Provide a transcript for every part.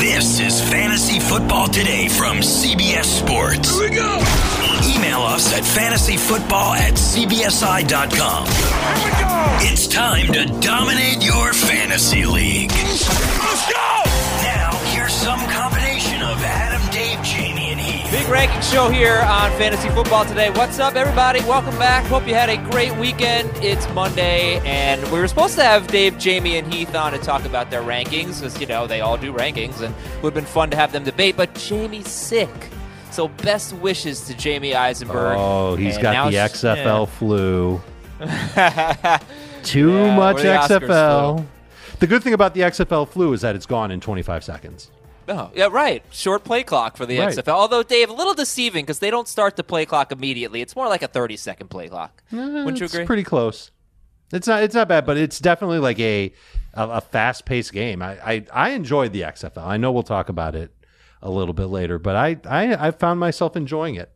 This is Fantasy Football Today from CBS Sports. Here we go. Email us at fantasyfootball at cbsi.com. Here we go. It's time to dominate your fantasy league. Let's go. Now, here's some combination Big ranking show here on Fantasy Football today. What's up, everybody? Welcome back. Hope you had a great weekend. It's Monday, and we were supposed to have Dave, Jamey, and Heath on to talk about their rankings, because, you know, they all do rankings, and it would have been fun to have them debate, but Jamey's sick. So, best wishes to Jamey Eisenberg. Oh, he's And got the XFL flu. Too Yeah, much the XFL. The good thing about the XFL flu is that it's gone in 25 seconds. Oh, yeah, right. Short play clock for the Right. XFL. Although, Dave, a little deceiving because they don't start the play clock immediately. It's more like a 30 second play clock. Uh, Wouldn't you it's agree? pretty close. It's not. It's not bad, but it's definitely like a a, a fast paced game. I, I I enjoyed the XFL. I know we'll talk about it a little bit later, but I I, I found myself enjoying it.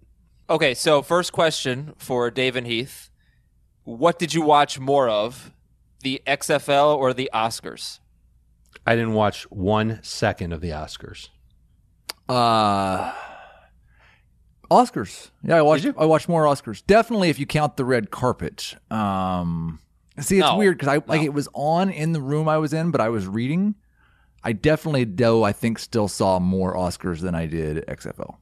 Okay, so first question for Dave and Heath. What did you watch more of, the XFL or the Oscars? I didn't watch one second of the Oscars. Uh, Oscars. Yeah, I watched. I watched more Oscars. Definitely, if you count the red carpet. Um, see, it's No, weird because I like it was on in the room I was in, but I was reading. I definitely, though, I think still saw more Oscars than I did XFL.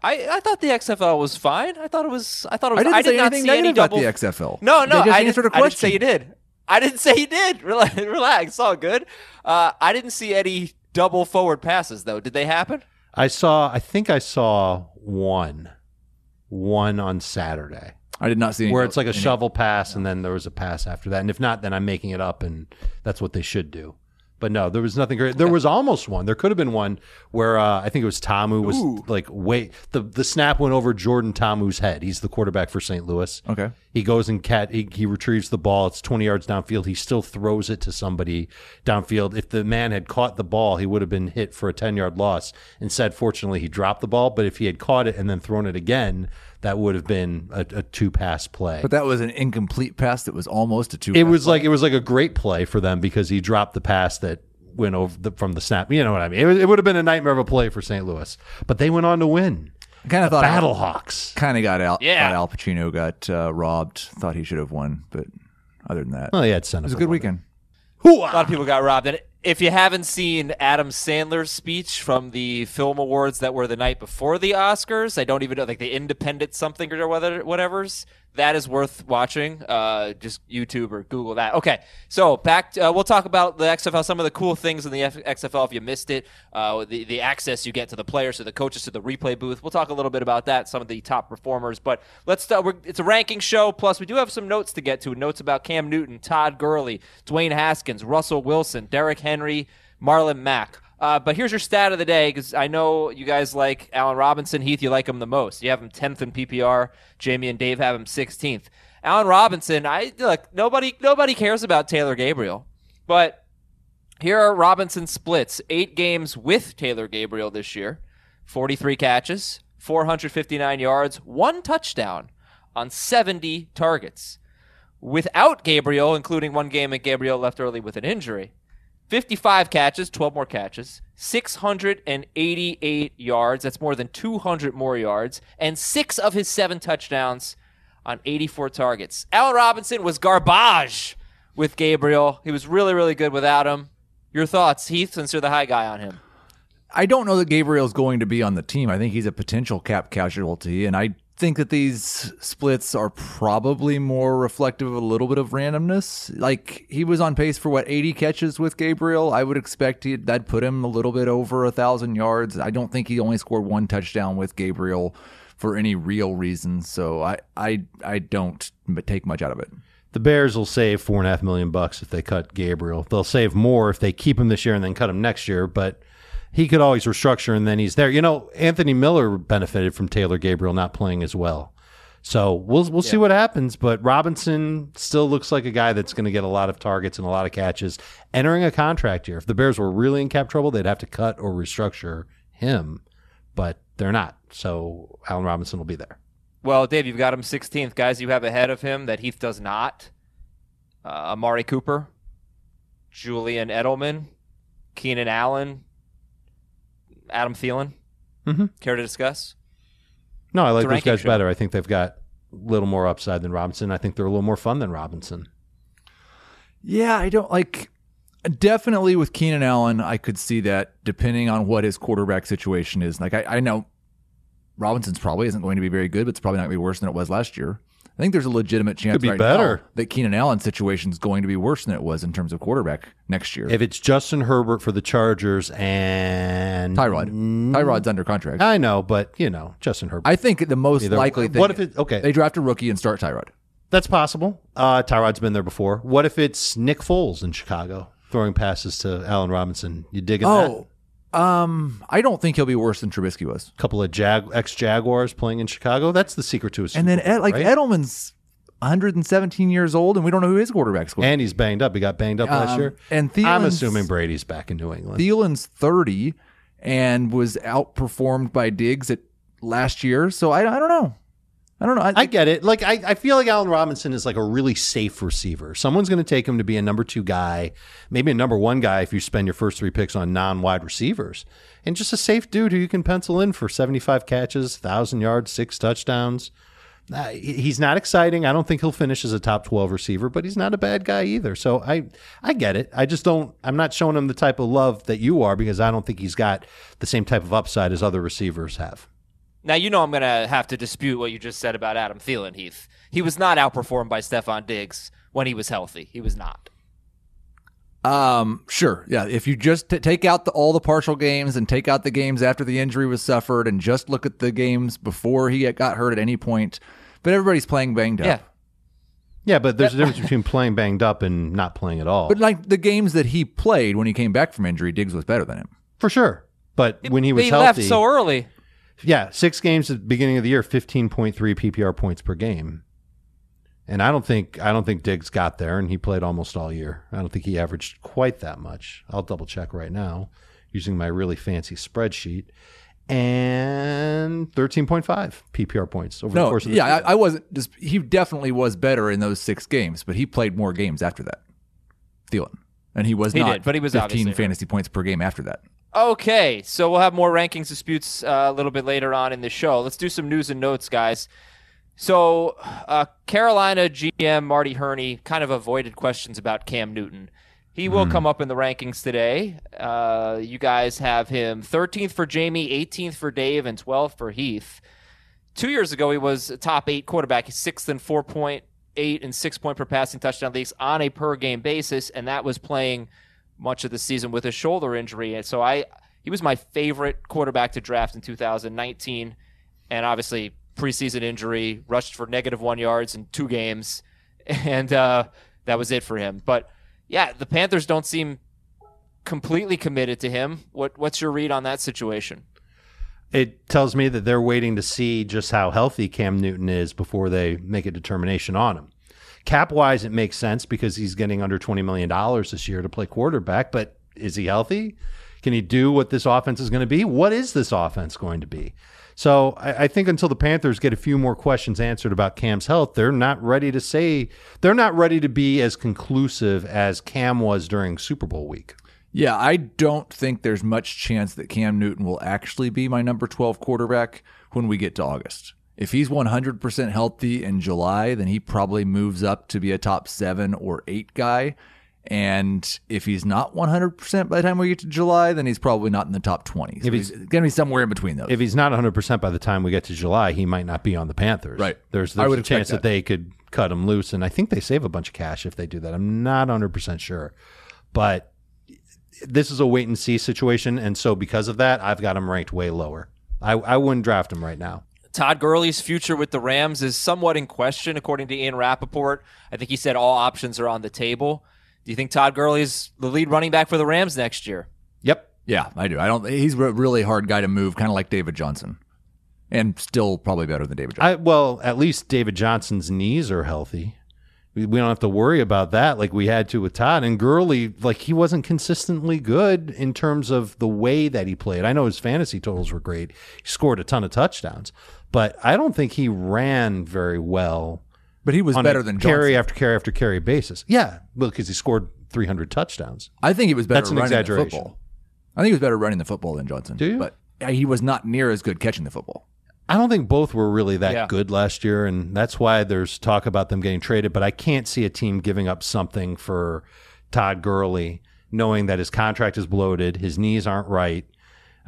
I, I thought the XFL was fine. I thought it was. I thought it was. I didn't did say not anything see any negative about double. the XFL. No, no, I just I answered didn't, a I didn't question. say you did. I didn't say he did. Relax, relax. It's all good. Uh, I didn't see any double forward passes though. Did they happen? I saw. I think I saw one, one on Saturday. I did not see any where it's like a any- shovel pass and then there was a pass after that. And if not, then I'm making it up, and that's what they should do. But no, there was nothing great. There was almost one. There could have been one where uh, I think it was Ta'amu was like wait the the snap went over Jordan Ta'amu's head. He's the quarterback for St. Louis. Okay. He goes and cat he, he retrieves the ball. It's 20 yards downfield. He still throws it to somebody downfield. If the man had caught the ball, he would have been hit for a 10 yard loss. Instead, fortunately, he dropped the ball. But if he had caught it and then thrown it again, that would have been a, a two pass play. But that was an incomplete pass that was almost a two. it was like it was like a great play for them because he dropped the pass that went over the, from the snap. You know what I mean? It, was- it would have been a nightmare of a play for St. Louis, but they went on to win. I kind of thought Battle Hawks. Kind of got out. Yeah. thought Al Pacino got uh, robbed. Thought he should have won, but other than that, Oh, yeah, it's it was a good weekend. A lot of people got robbed. And if you haven't seen Adam Sandler's speech from the film awards that were the night before the Oscars, I don't even know, like the Independent something or whether whatever's, that is worth watching. Uh, just YouTube or Google that. Okay, so back. To, uh, we'll talk about the XFL. Some of the cool things in the F- XFL if you missed it. Uh, the the access you get to the players, to the coaches, to the replay booth. We'll talk a little bit about that. Some of the top performers. But let's it's a ranking show. Plus, we do have some notes to get to. Notes about Cam Newton, Todd Gurley, Dwayne Haskins, Russell Wilson, Derrick Henry, Marlon Mack. Uh, but here's your stat of the day because I know you guys like Allen Robinson. Heath, you like him the most. You have him 10th in PPR. Jamey and Dave have him 16th. Allen Robinson, I look nobody nobody cares about Taylor Gabriel, but here are Robinson splits: eight games with Taylor Gabriel this year, 43 catches, 459 yards, one touchdown on 70 targets. Without Gabriel, including one game that Gabriel left early with an injury, 55 catches, 12 more catches, 688 yards. That's more than 200 more yards, and six of his seven touchdowns on 84 targets. Allen Robinson was garbage with Gabriel. He was really, really good without him. Your thoughts, Heath, since you're the high guy on him? I don't know that Gabriel's going to be on the team. I think he's a potential cap casualty, and I think that these splits are probably more reflective of a little bit of randomness. Like he was on pace for what 80 catches with Gabriel. I would expect he, that put him a little bit over a thousand yards. I don't think he only scored one touchdown with Gabriel for any real reason. So I I I don't take much out of it. The Bears will save four and a half million bucks if they cut Gabriel. They'll save more if they keep him this year and then cut him next year. But he could always restructure and then he's there. You know, Anthony Miller benefited from Taylor Gabriel not playing as well. So we'll we'll see what happens. But Robinson still looks like a guy that's going to get a lot of targets and a lot of catches entering a contract year. If the Bears were really in cap trouble, they'd have to cut or restructure him, but they're not. So Allen Robinson will be there. Well, Dave, you've got him 16th. Guys, you have ahead of him that Heath does not. Uh, Amari Cooper, Julian Edelman, Keenan Allen, Adam Thielen. Mm-hmm. Care to discuss? No, I like It's a those guys show. better. I think they've got a little more upside than Robinson. I think they're a little more fun than Robinson. Yeah, I don't like. Definitely with Keenan Allen, I could see that depending on what his quarterback situation is. Like I, I know Robinson's probably isn't going to be very good, but it's probably not going to be worse than it was last year. I think there's a legitimate chance Could be right better. now that Keenan Allen's situation is going to be worse than it was in terms of quarterback next year. If it's Justin Herbert for the Chargers and Tyrod, Tyrod's under contract. I know, but you know, Justin Herbert. I think the most Either- likely thing. What if it? Okay, they draft a rookie and start Tyrod? that's possible. Uh, Tyrod's been there before. What if it's Nick Foles in Chicago throwing passes to Allen Robinson? You digging that? Um, I don't think he'll be worse than Trubisky was. A couple of Jag ex Jaguars playing in Chicago. That's the secret to his. And then Ed, like Edelman's 117 years old, and we don't know who his quarterback's going. and he's banged up. He got banged up last Um, year. and I'm assuming Brady's back in New England. Thielen's 30 and was outperformed by Diggs at last year. So I, I don't know. I don't know. I, I get it. Like I, I feel like Allen Robinson is like a really safe receiver. Someone's going to take him to be a number two guy, maybe a number one guy if you spend your first three picks on non-wide receivers, and just a safe dude who you can pencil in for seventy-five catches, thousand yards, six touchdowns. Uh, he's not exciting. I don't think he'll finish as a top twelve receiver, but he's not a bad guy either. So I, I get it. I just don't. I'm not showing him the type of love that you are because I don't think he's got the same type of upside as other receivers have. Now, you know I'm going to have to dispute what you just said about Adam Thielen, Heath. He was not outperformed by Stefon Diggs when he was healthy. He was not. Um, sure. Yeah. If you just t- take out the, all the partial games and take out the games after the injury was suffered and just look at the games before he got hurt at any point, but everybody's playing banged up. Yeah. Yeah, but there's a difference between playing banged up and not playing at all. But like the games that he played when he came back from injury, Diggs was better than him. For sure. But when he was he healthy, left so early. Yeah, six games at the beginning of the year, fifteen point three PPR points per game. And I don't think I don't think Diggs got there, and he played almost all year. I don't think he averaged quite that much. I'll double check right now using my really fancy spreadsheet. And thirteen point five PPR points over the course of the yeah. I, I wasn't. Just, he definitely was better in those six games, but he played more games after that. Thielen, and he was He not. did, but he was 15 obviously hurt. fantasy points per game after that. Okay, so we'll have more rankings disputes uh, a little bit later on in the show. Let's do some news and notes, guys. So, uh, Carolina GM Marty Hurney kind of avoided questions about Cam Newton. He will come up in the rankings today. Uh, you guys have him 13th for Jamey, 18th for Dave, and 12th for Heath. Two years ago, he was a top eight quarterback, He's sixth in 4.8 and six point per passing touchdown leagues on a per game basis, and that was playing much of the season with a shoulder injury. And so I, he was my favorite quarterback to draft in 2019, and obviously preseason injury, rushed for negative one yards in two games, and uh, that was it for him. But yeah, the Panthers don't seem completely committed to him. What what's your read on that situation? it tells me that they're waiting to see just how healthy Cam Newton is before they make a determination on him. Cap wise, it makes sense because he's getting under $20 million this year to play quarterback, but is he healthy? Can he do what this offense is going to be? What is this offense going to be? So I, I think until the Panthers get a few more questions answered about Cam's health, they're not ready to say, they're not ready to be as conclusive as Cam was during Super Bowl week. Yeah, I don't think there's much chance that Cam Newton will actually be my number 12 quarterback when we get to August. If he's 100% healthy in July, then he probably moves up to be a top seven or eight guy. And if he's not 100% by the time we get to July, then he's probably not in the top 20. So If he's he's- going to be somewhere in between those. if he's not 100% by the time we get to July, he might not be on the Panthers. Right. There's, I there's would a chance that. that. they could cut him loose, and I think they save a bunch of cash if they do that. I'm not 100% sure. But this is a wait and see situation, and so because of that, I've got him ranked way lower. I, I wouldn't draft him right now. Todd Gurley's future with the Rams is somewhat in question, according to Ian Rapoport. I think he said all options are on the table. Do you think Todd Gurley is the lead running back for the Rams next year? Yep. Yeah, I do. I don't. He's a really hard guy to move, kind of like David Johnson, and still probably better than David Johnson. I well, at least David Johnson's knees are healthy. We, we don't have to worry about that like we had to with Todd and Gurley. Like he wasn't consistently good in terms of the way that he played. I know his fantasy totals were great. He scored a ton of touchdowns, but I don't think he ran very well. but he was on better a than carry after carry after carry basis. Yeah, well, because he scored 300 touchdowns. I think he was better That's an running the exaggeration. football. I think he was better running the football than Johnson. Do you? But uh, he was not near as good catching the football. I don't think both were really that Yeah. good last year, and that's why there's talk about them getting traded. But I can't see a team giving up something for Todd Gurley, knowing that his contract is bloated, his knees aren't right.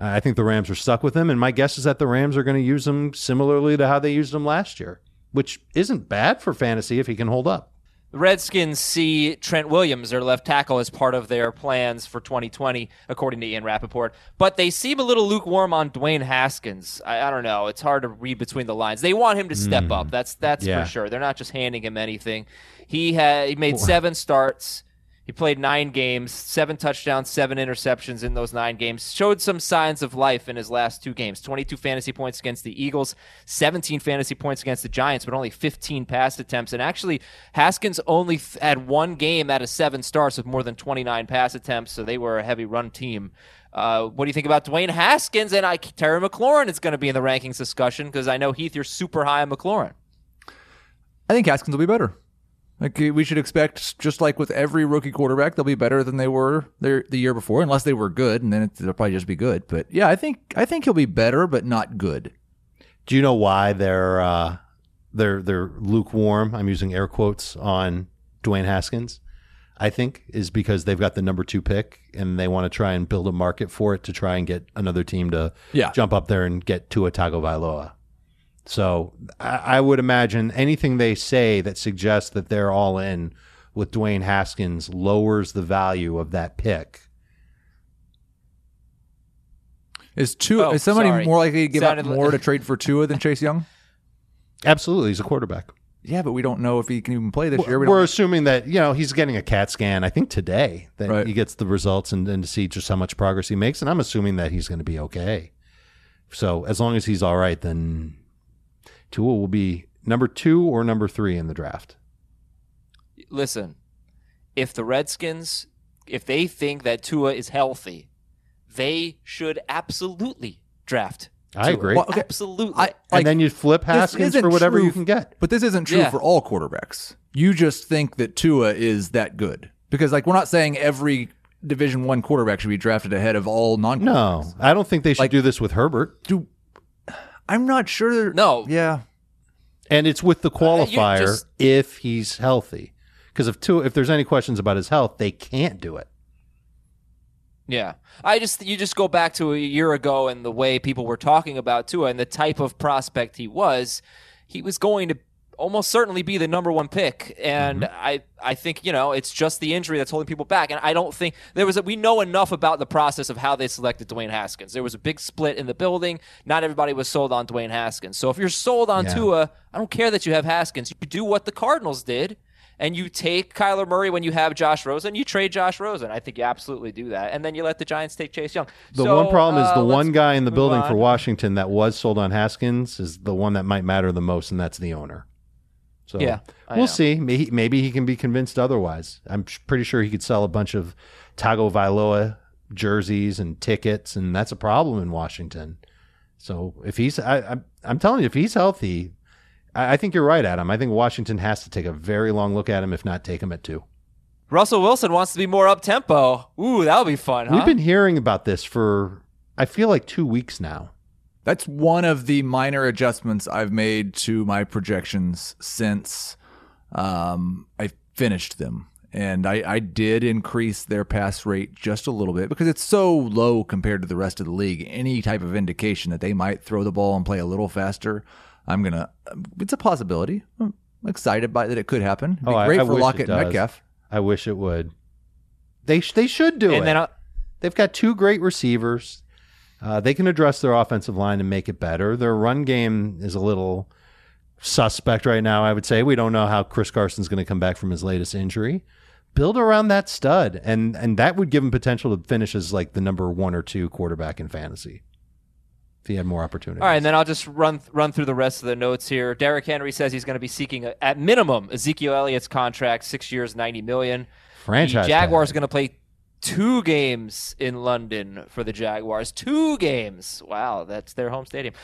I think the Rams are stuck with him, and my guess is that the Rams are going to use him similarly to how they used him last year, which isn't bad for fantasy if he can hold up. The Redskins see Trent Williams, their left tackle, as part of their plans for 2020, according to Ian Rapoport. But they seem a little lukewarm on Dwayne Haskins. I, I don't know. It's hard to read between the lines. They want him to step hmm. up. That's that's Yeah. for sure. They're not just handing him anything. He had he made seven starts. He played nine games, seven touchdowns, seven interceptions in those nine games. Showed some signs of life in his last two games 22 fantasy points against the Eagles, 17 fantasy points against the Giants, but only 15 pass attempts. And actually, Haskins only had one game out of seven starts with more than 29 pass attempts, so they were a heavy run team. Uh, what do you think about Dwayne Haskins? And I, Terry McLaurin is going to be in the rankings discussion because I know, Heath, you're super high on McLaurin. I think Haskins will be better. Like we should expect, just like with every rookie quarterback, they'll be better than they were the year before, unless they were good, and then it, they'll probably just be good. But yeah, I think I think he'll be better, but not good. Do you know why they're uh, they're they're lukewarm? I'm using air quotes on Dwayne Haskins. I think is because they've got the number two pick and they want to try and build a market for it to try and get another team to Yeah. jump up there and get Tua Tagovailoa. So I, I would imagine anything they say that suggests that they're all in with Dwayne Haskins lowers the value of that pick. Is Tua Oh, is somebody sorry. more likely to give Sounded up li- more to trade for Tua than Chase Young? Absolutely, he's a quarterback. Yeah, but we don't know if he can even play this year. We We're assuming that you know he's getting a CAT scan. I think today that Right. he gets the results and, and to see just how much progress he makes. And I'm assuming that he's going to be okay. So as long as he's all right, then Tua will be number two or number three in the draft. listen, if the Redskins, if they think that Tua is healthy, they should absolutely draft. I agree. Well, okay. Absolutely. I, and then you flip Haskins for whatever true- you can get. But this isn't true Yeah. for all quarterbacks. You just think that Tua is that good because, like, we're not saying every Division One quarterback should be drafted ahead of all non. No, I don't think they should Like- do this with Herbert. Do I'm not sure. No. Yeah. And it's with the uh, you qualifier just- if he's healthy. Because if two if there's any questions about his health, they can't do it. Yeah. I just you just go back to a year ago and the way people were talking about Tua and the type of prospect he was, he was going to almost certainly be the number one pick. And I I think, you know, it's just the injury that's holding people back. And I don't think there was a, we know enough about the process of how they selected Dwayne Haskins. There was a big split in the building. Not everybody was sold on Dwayne Haskins. So if you're sold on Yeah. Tua, I don't care that you have Haskins. You do what the Cardinals did and you take Kyler Murray when you have Josh Rosen, you trade Josh Rosen. I think you absolutely do that. And then you let the Giants take Chase Young. The So, one problem is uh, the let's one guy in the building on. for Washington that was sold on Haskins is the one that might matter the most, and that's the owner. So Yeah, I we'll know. see. Maybe, maybe he can be convinced otherwise. I'm pretty sure he could sell a bunch of Tagovailoa jerseys and tickets, and that's a problem in Washington. So if he's, I, I'm, I'm telling you, if he's healthy, I, I think you're right, Adam. I think Washington has to take a very long look at him, if not take him at two. Russell Wilson wants to be more up tempo. Ooh, that'll be fun, huh? We've been hearing about this for, I feel like two weeks now. That's one of the minor adjustments I've made to my projections since um, I finished them. And I, I did increase their pass rate just a little bit because it's so low compared to the rest of the league. Any type of indication that they might throw the ball and play a little faster, I'm going to, it's a possibility. I'm excited by that it could happen. It'd be Oh, I- great I for wish it Lockett and does. Metcalf. I wish it would. They sh- they should do it. and then uh, They've got two great receivers. Uh, they can address their offensive line and make it better. Their run game is a little suspect right now, I would say. We don't know how Chris Carson's going to come back from his latest injury. Build around that stud, and and that would give him potential to finish as like the number one or two quarterback in fantasy if he had more opportunities. All right, and then I'll just run run through the rest of the notes here. Derrick Henry says he's going to be seeking a, at minimum Ezekiel Elliott's contract, six years, ninety million. franchise the Jaguars are going to play two games in London for the Jaguars. Two games. Wow, that's their home stadium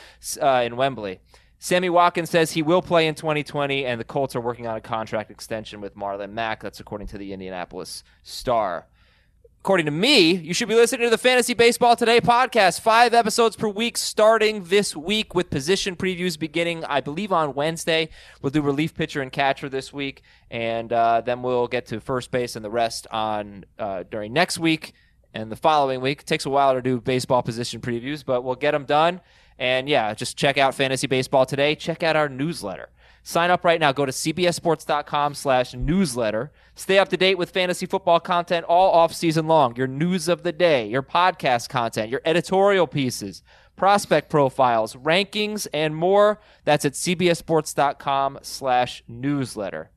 uh, in Wembley. Sammy Watkins says he will play in 2020, and the Colts are working on a contract extension with Marlon Mack. That's according to the Indianapolis Star. According to me, you should be listening to the Fantasy Baseball Today podcast. Five episodes per week starting this week with position previews beginning, I believe, on Wednesday. We'll do relief pitcher and catcher this week, and uh, then we'll get to first base and the rest on uh, during next week and the following week. It takes a while to do baseball position previews, but we'll get them done. And yeah, just check out Fantasy Baseball Today. Check out our newsletter. Sign up right now. Go to cbssports.com slash newsletter. Stay up to date with fantasy football content all off season long. Your news of the day, your podcast content, your editorial pieces, prospect profiles, rankings, and more. That's at cbssports.com slash newsletter.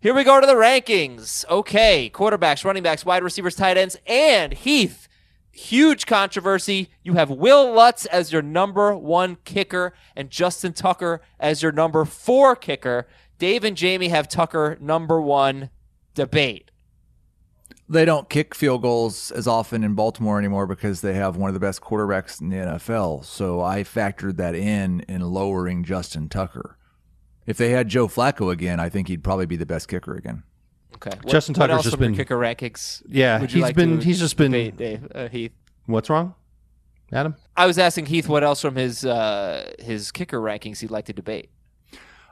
Here we go to the rankings. Okay, quarterbacks, running backs, wide receivers, tight ends, and Heath. Huge controversy. You have Wil Lutz as your number one kicker and Justin Tucker as your number four kicker. Dave and Jamey have Tucker number one debate. They don't kick field goals as often in Baltimore anymore because they have one of the best quarterbacks in the NFL. So I factored that in in lowering Justin Tucker. If they had Joe Flacco again, I think he'd probably be the best kicker again. Okay. What, Justin what Tucker's else just from your been- kicker rankings. Yeah, would you he's like been- to he's just been- debate, Dave uh, Heath. What's wrong, Adam? I was asking Heath what else from his uh, his kicker rankings he'd like to debate.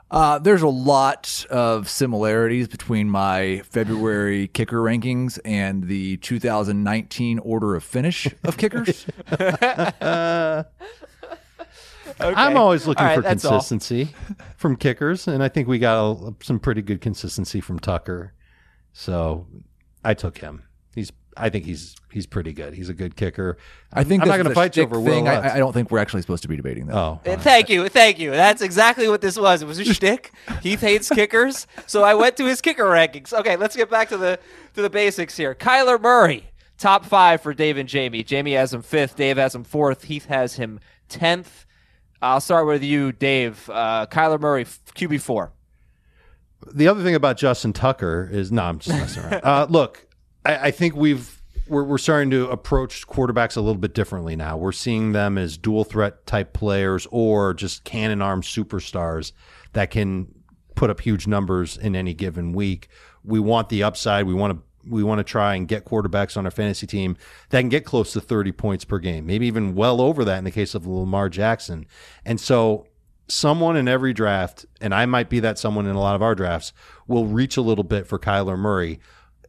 Uh, there's a lot of similarities between my February kicker rankings and the 2019 order of finish of kickers. okay. I'm always looking All right, for that's all. consistency from kickers, and I think we got a, some pretty good consistency from Tucker. So I took him. He's. I think he's he's pretty good. He's a good kicker. I think I'm not going to fight you over Wil thing. Lutz. I, I don't think we're actually supposed to be debating that. oh, Uh, Thank you, thank you. That's exactly what this was. It was a shtick. Heath hates kickers, so I went to his kicker rankings. Okay, let's get back to the to the basics here. Kyler Murray, top five for Dave and Jamey. Jamey has him fifth. Dave has him fourth. Heath has him tenth. I'll start with you, Dave. Uh, Kyler Murray, QB four. The other thing about Justin Tucker is no, I'm just messing around. uh, look, I, I think we've we're, we're starting to approach quarterbacks a little bit differently now. We're seeing them as dual threat type players or just cannon arm superstars that can put up huge numbers in any given week. We want the upside. We want to we want to try and get quarterbacks on our fantasy team that can get close to 30 points per game, maybe even well over that in the case of Lamar Jackson. And so someone in every draft, and I might be that someone in a lot of our drafts, will reach a little bit for Kyler Murray,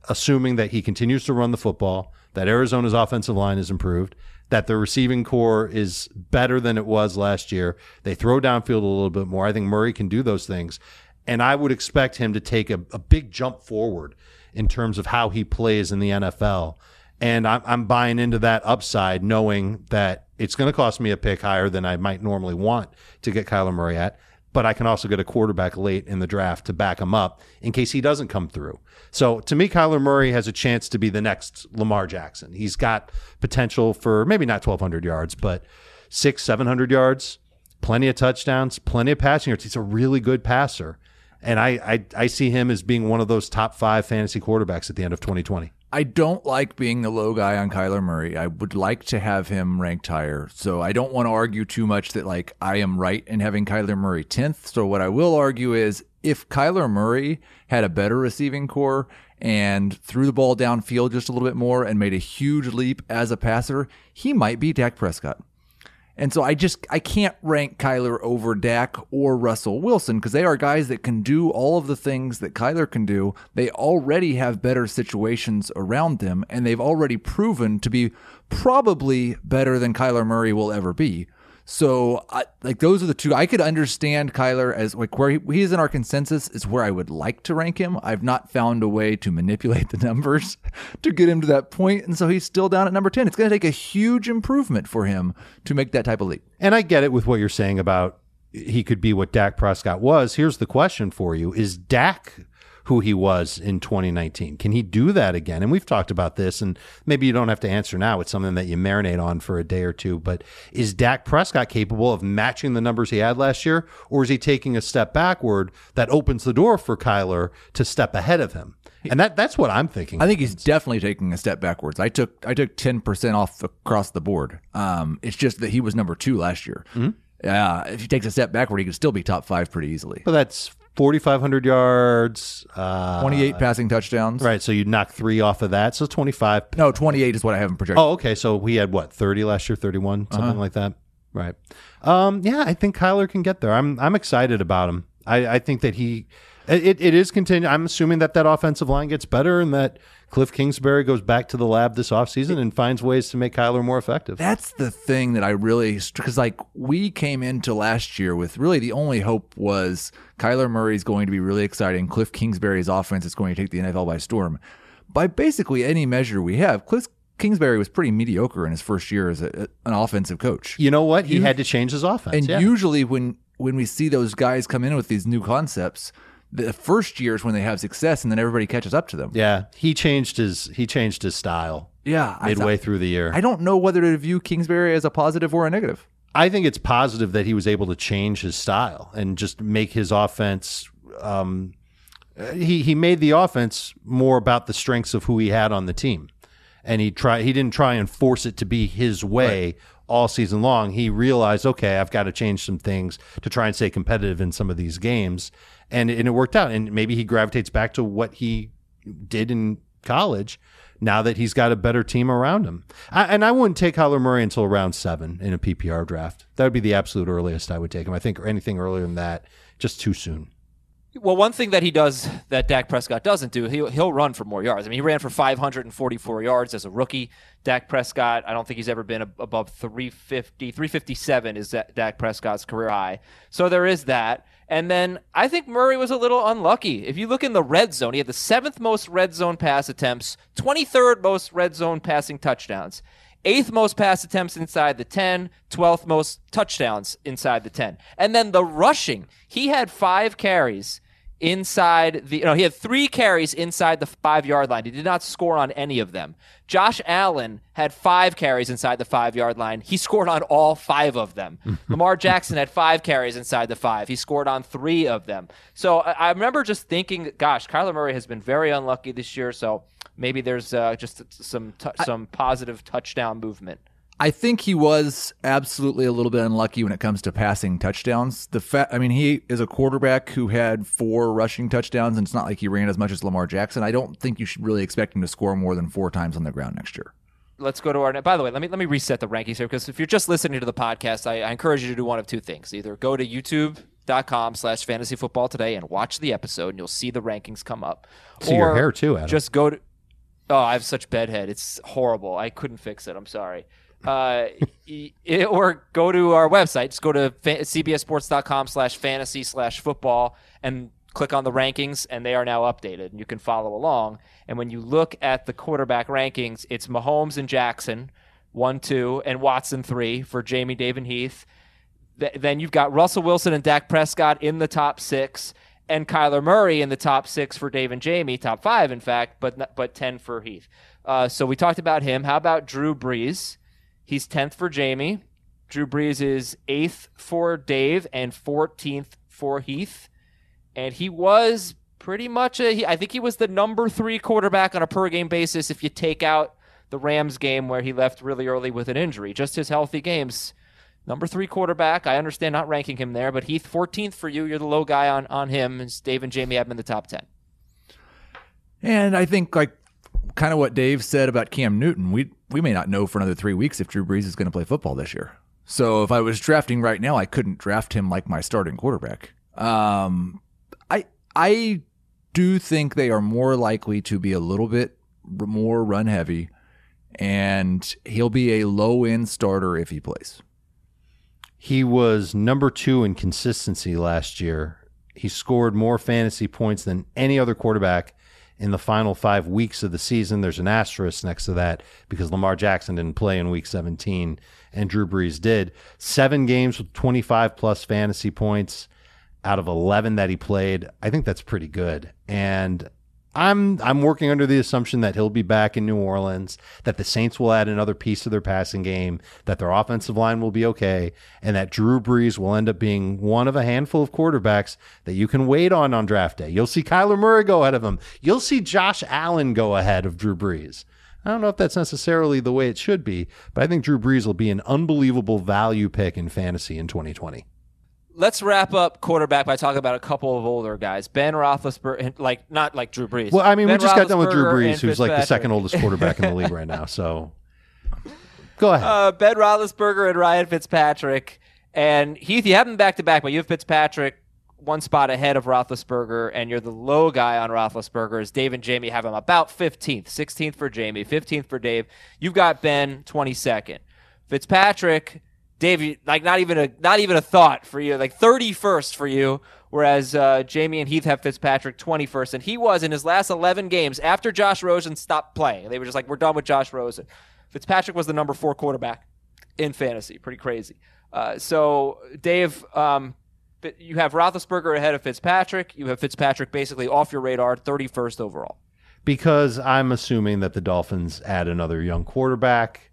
assuming that he continues to run the football, that Arizona's offensive line is improved, that the receiving corps is better than it was last year. They throw downfield a little bit more. I think Murray can do those things. And I would expect him to take a, a big jump forward in terms of how he plays in the NFL. And I'm, I'm buying into that upside, knowing that it's going to cost me a pick higher than I might normally want to get Kyler Murray at. But I can also get a quarterback late in the draft to back him up in case he doesn't come through. So to me, Kyler Murray has a chance to be the next Lamar Jackson. He's got potential for maybe not 1,200 yards, but six, 700 yards, plenty of touchdowns, plenty of passing yards. He's a really good passer. And I, I, I see him as being one of those top five fantasy quarterbacks at the end of 2020. I don't like being the low guy on Kyler Murray. I would like to have him ranked higher. So I don't want to argue too much that like I am right in having Kyler Murray 10th. So what I will argue is if Kyler Murray had a better receiving corps and threw the ball downfield just a little bit more and made a huge leap as a passer, he might be Dak Prescott. And so I just I can't rank Kyler over Dak or Russell Wilson because they are guys that can do all of the things that Kyler can do. They already have better situations around them, and they've already proven to be probably better than Kyler Murray will ever be. So, I, like, those are the two. I could understand Kyler as like where he, is in our consensus is where I would like to rank him. I've not found a way to manipulate the numbers to get him to that point, and so he's still down at number ten. It's going to take a huge improvement for him to make that type of leap. And I get it with what you're saying about he could be what Dak Prescott was. Here's the question for you: Is Dak who he was in 2019. Can he do that again? And we've talked about this, and maybe you don't have to answer now. It's something that you marinate on for a day or two. But is Dak Prescott capable of matching the numbers he had last year, or is he taking a step backward that opens the door for Kyler to step ahead of him? And that that's what I'm thinking. I think he's definitely taking a step backwards. I took I took ten percent off across the board. Um, it's just that he was number two last year. Mm-hmm. Yeah, if he takes a step backward, he could still be top five pretty easily. But that's 4,500 yards. Uh, 28 passing touchdowns. Right. So you knock three off of that. So 25. No, 28 is what I have him projected. Oh, okay. So we had what, 30 last year, 31, something like that. Right. Um, yeah, I think Kyler can get there. I'm I'm excited about him. I, I think that he it, it is continuing. I'm assuming that that offensive line gets better and that Cliff Kingsbury goes back to the lab this offseason and finds ways to make Kyler more effective. That's the thing that I really because like we came into last year with really the only hope was Kyler Murray is going to be really exciting. Cliff Kingsbury's offense is going to take the NFL by storm. By basically any measure we have, Cliff Kingsbury was pretty mediocre in his first year as a, an offensive coach. You know what? He had to change his offense. And yeah. usually when when we see those guys come in with these new concepts, the first year is when they have success and then everybody catches up to them. yeah, he changed his he changed his style Yeah. Midway thought- through the year. I don't know whether to view Kingsbury as a positive or a negative. I think it's positive that he was able to change his style and just make his offense. Um, he he made the offense more about the strengths of who he had on the team, and he try he didn't try and force it to be his way all season long. He realized, okay, I've got to change some things to try and stay competitive in some of these games, and and it worked out. And maybe he gravitates back to what he did in college now that he's got a better team around him. I, and I wouldn't take Kyler Murray until round seven in a PPR draft. That would be the absolute earliest I would take him. I think or anything earlier than that, just too soon. Well, one thing that he does that Dak Prescott doesn't do, he'll, he'll run for more yards. I mean, he ran for 544 yards as a rookie. Dak Prescott, I don't think he's ever been ab- above 350. 357 is Dak Prescott's career high. So there is that. And then I think Murray was a little unlucky. If you look in the red zone, he had the seventh most red zone pass attempts, 23rd most red zone passing touchdowns eighth most pass attempts inside the 10, 12th most touchdowns inside the 10. And then the rushing, he had five carries inside the, no, he had three carries inside the five yard line. He did not score on any of them. Josh Allen had five carries inside the five yard line. He scored on all five of them. Lamar Jackson had five carries inside the five. He scored on three of them. So I, I remember just thinking, gosh, Kyler Murray has been very unlucky this year. So maybe there's uh, just some t- some positive touchdown movement. I think he was absolutely a little bit unlucky when it comes to passing touchdowns. The fa- I mean, he is a quarterback who had four rushing touchdowns, and it's not like he ran as much as Lamar Jackson. I don't think you should really expect him to score more than four times on the ground next year. Let's go to our. By the way, let me let me reset the rankings here because if you're just listening to the podcast, I, I encourage you to do one of two things: either go to YouTube.com slash fantasy football today and watch the episode and you'll see the rankings come up See your hair too, Adam. just go to oh i have such bedhead it's horrible i couldn't fix it i'm sorry uh, it, or go to our website just go to fa- cbssports.com slash fantasy slash football and click on the rankings and they are now updated and you can follow along and when you look at the quarterback rankings it's mahomes and jackson one two and watson three for jamey david heath Th- then you've got Russell Wilson and Dak Prescott in the top six, and Kyler Murray in the top six for Dave and Jamey, top five in fact, but but ten for Heath. Uh, so we talked about him. How about Drew Brees? He's tenth for Jamey. Drew Brees is eighth for Dave and fourteenth for Heath, and he was pretty much a. He, I think he was the number three quarterback on a per game basis if you take out the Rams game where he left really early with an injury. Just his healthy games number three quarterback. I understand not ranking him there, but Heath 14th for you. You're the low guy on on him. And Dave and Jamey have him in the top 10. And I think like kind of what Dave said about Cam Newton, we we may not know for another three weeks if Drew Brees is going to play football this year. So if I was drafting right now, I couldn't draft him like my starting quarterback. Um, I I do think they are more likely to be a little bit more run heavy, and he'll be a low end starter if he plays. He was number two in consistency last year. He scored more fantasy points than any other quarterback in the final five weeks of the season. There's an asterisk next to that because Lamar Jackson didn't play in week 17 and Drew Brees did. Seven games with 25 plus fantasy points out of 11 that he played. I think that's pretty good. And I'm I'm working under the assumption that he'll be back in New Orleans, that the Saints will add another piece to their passing game, that their offensive line will be okay, and that Drew Brees will end up being one of a handful of quarterbacks that you can wait on on draft day. You'll see Kyler Murray go ahead of him. You'll see Josh Allen go ahead of Drew Brees. I don't know if that's necessarily the way it should be, but I think Drew Brees will be an unbelievable value pick in fantasy in 2020 let's wrap up quarterback by talking about a couple of older guys. Ben Roethlisberger, like not like Drew Brees. Well, I mean, ben we just got done with Drew Brees, who's like the second oldest quarterback in the league right now. So go ahead. Uh, ben Roethlisberger and Ryan Fitzpatrick. And Heath, you have them back to back, but you have Fitzpatrick one spot ahead of Roethlisberger, and you're the low guy on Roethlisberger. As Dave and Jamey have him about 15th, 16th for Jamey, 15th for Dave. You've got Ben 22nd. Fitzpatrick, Dave, like not even a not even a thought for you, like 31st for you. Whereas uh, Jamey and Heath have Fitzpatrick 21st, and he was in his last 11 games after Josh Rosen stopped playing. They were just like, "We're done with Josh Rosen." Fitzpatrick was the number four quarterback in fantasy. Pretty crazy. Uh, so, Dave, um, you have Roethlisberger ahead of Fitzpatrick. You have Fitzpatrick basically off your radar, 31st overall. because I'm assuming that the Dolphins add another young quarterback.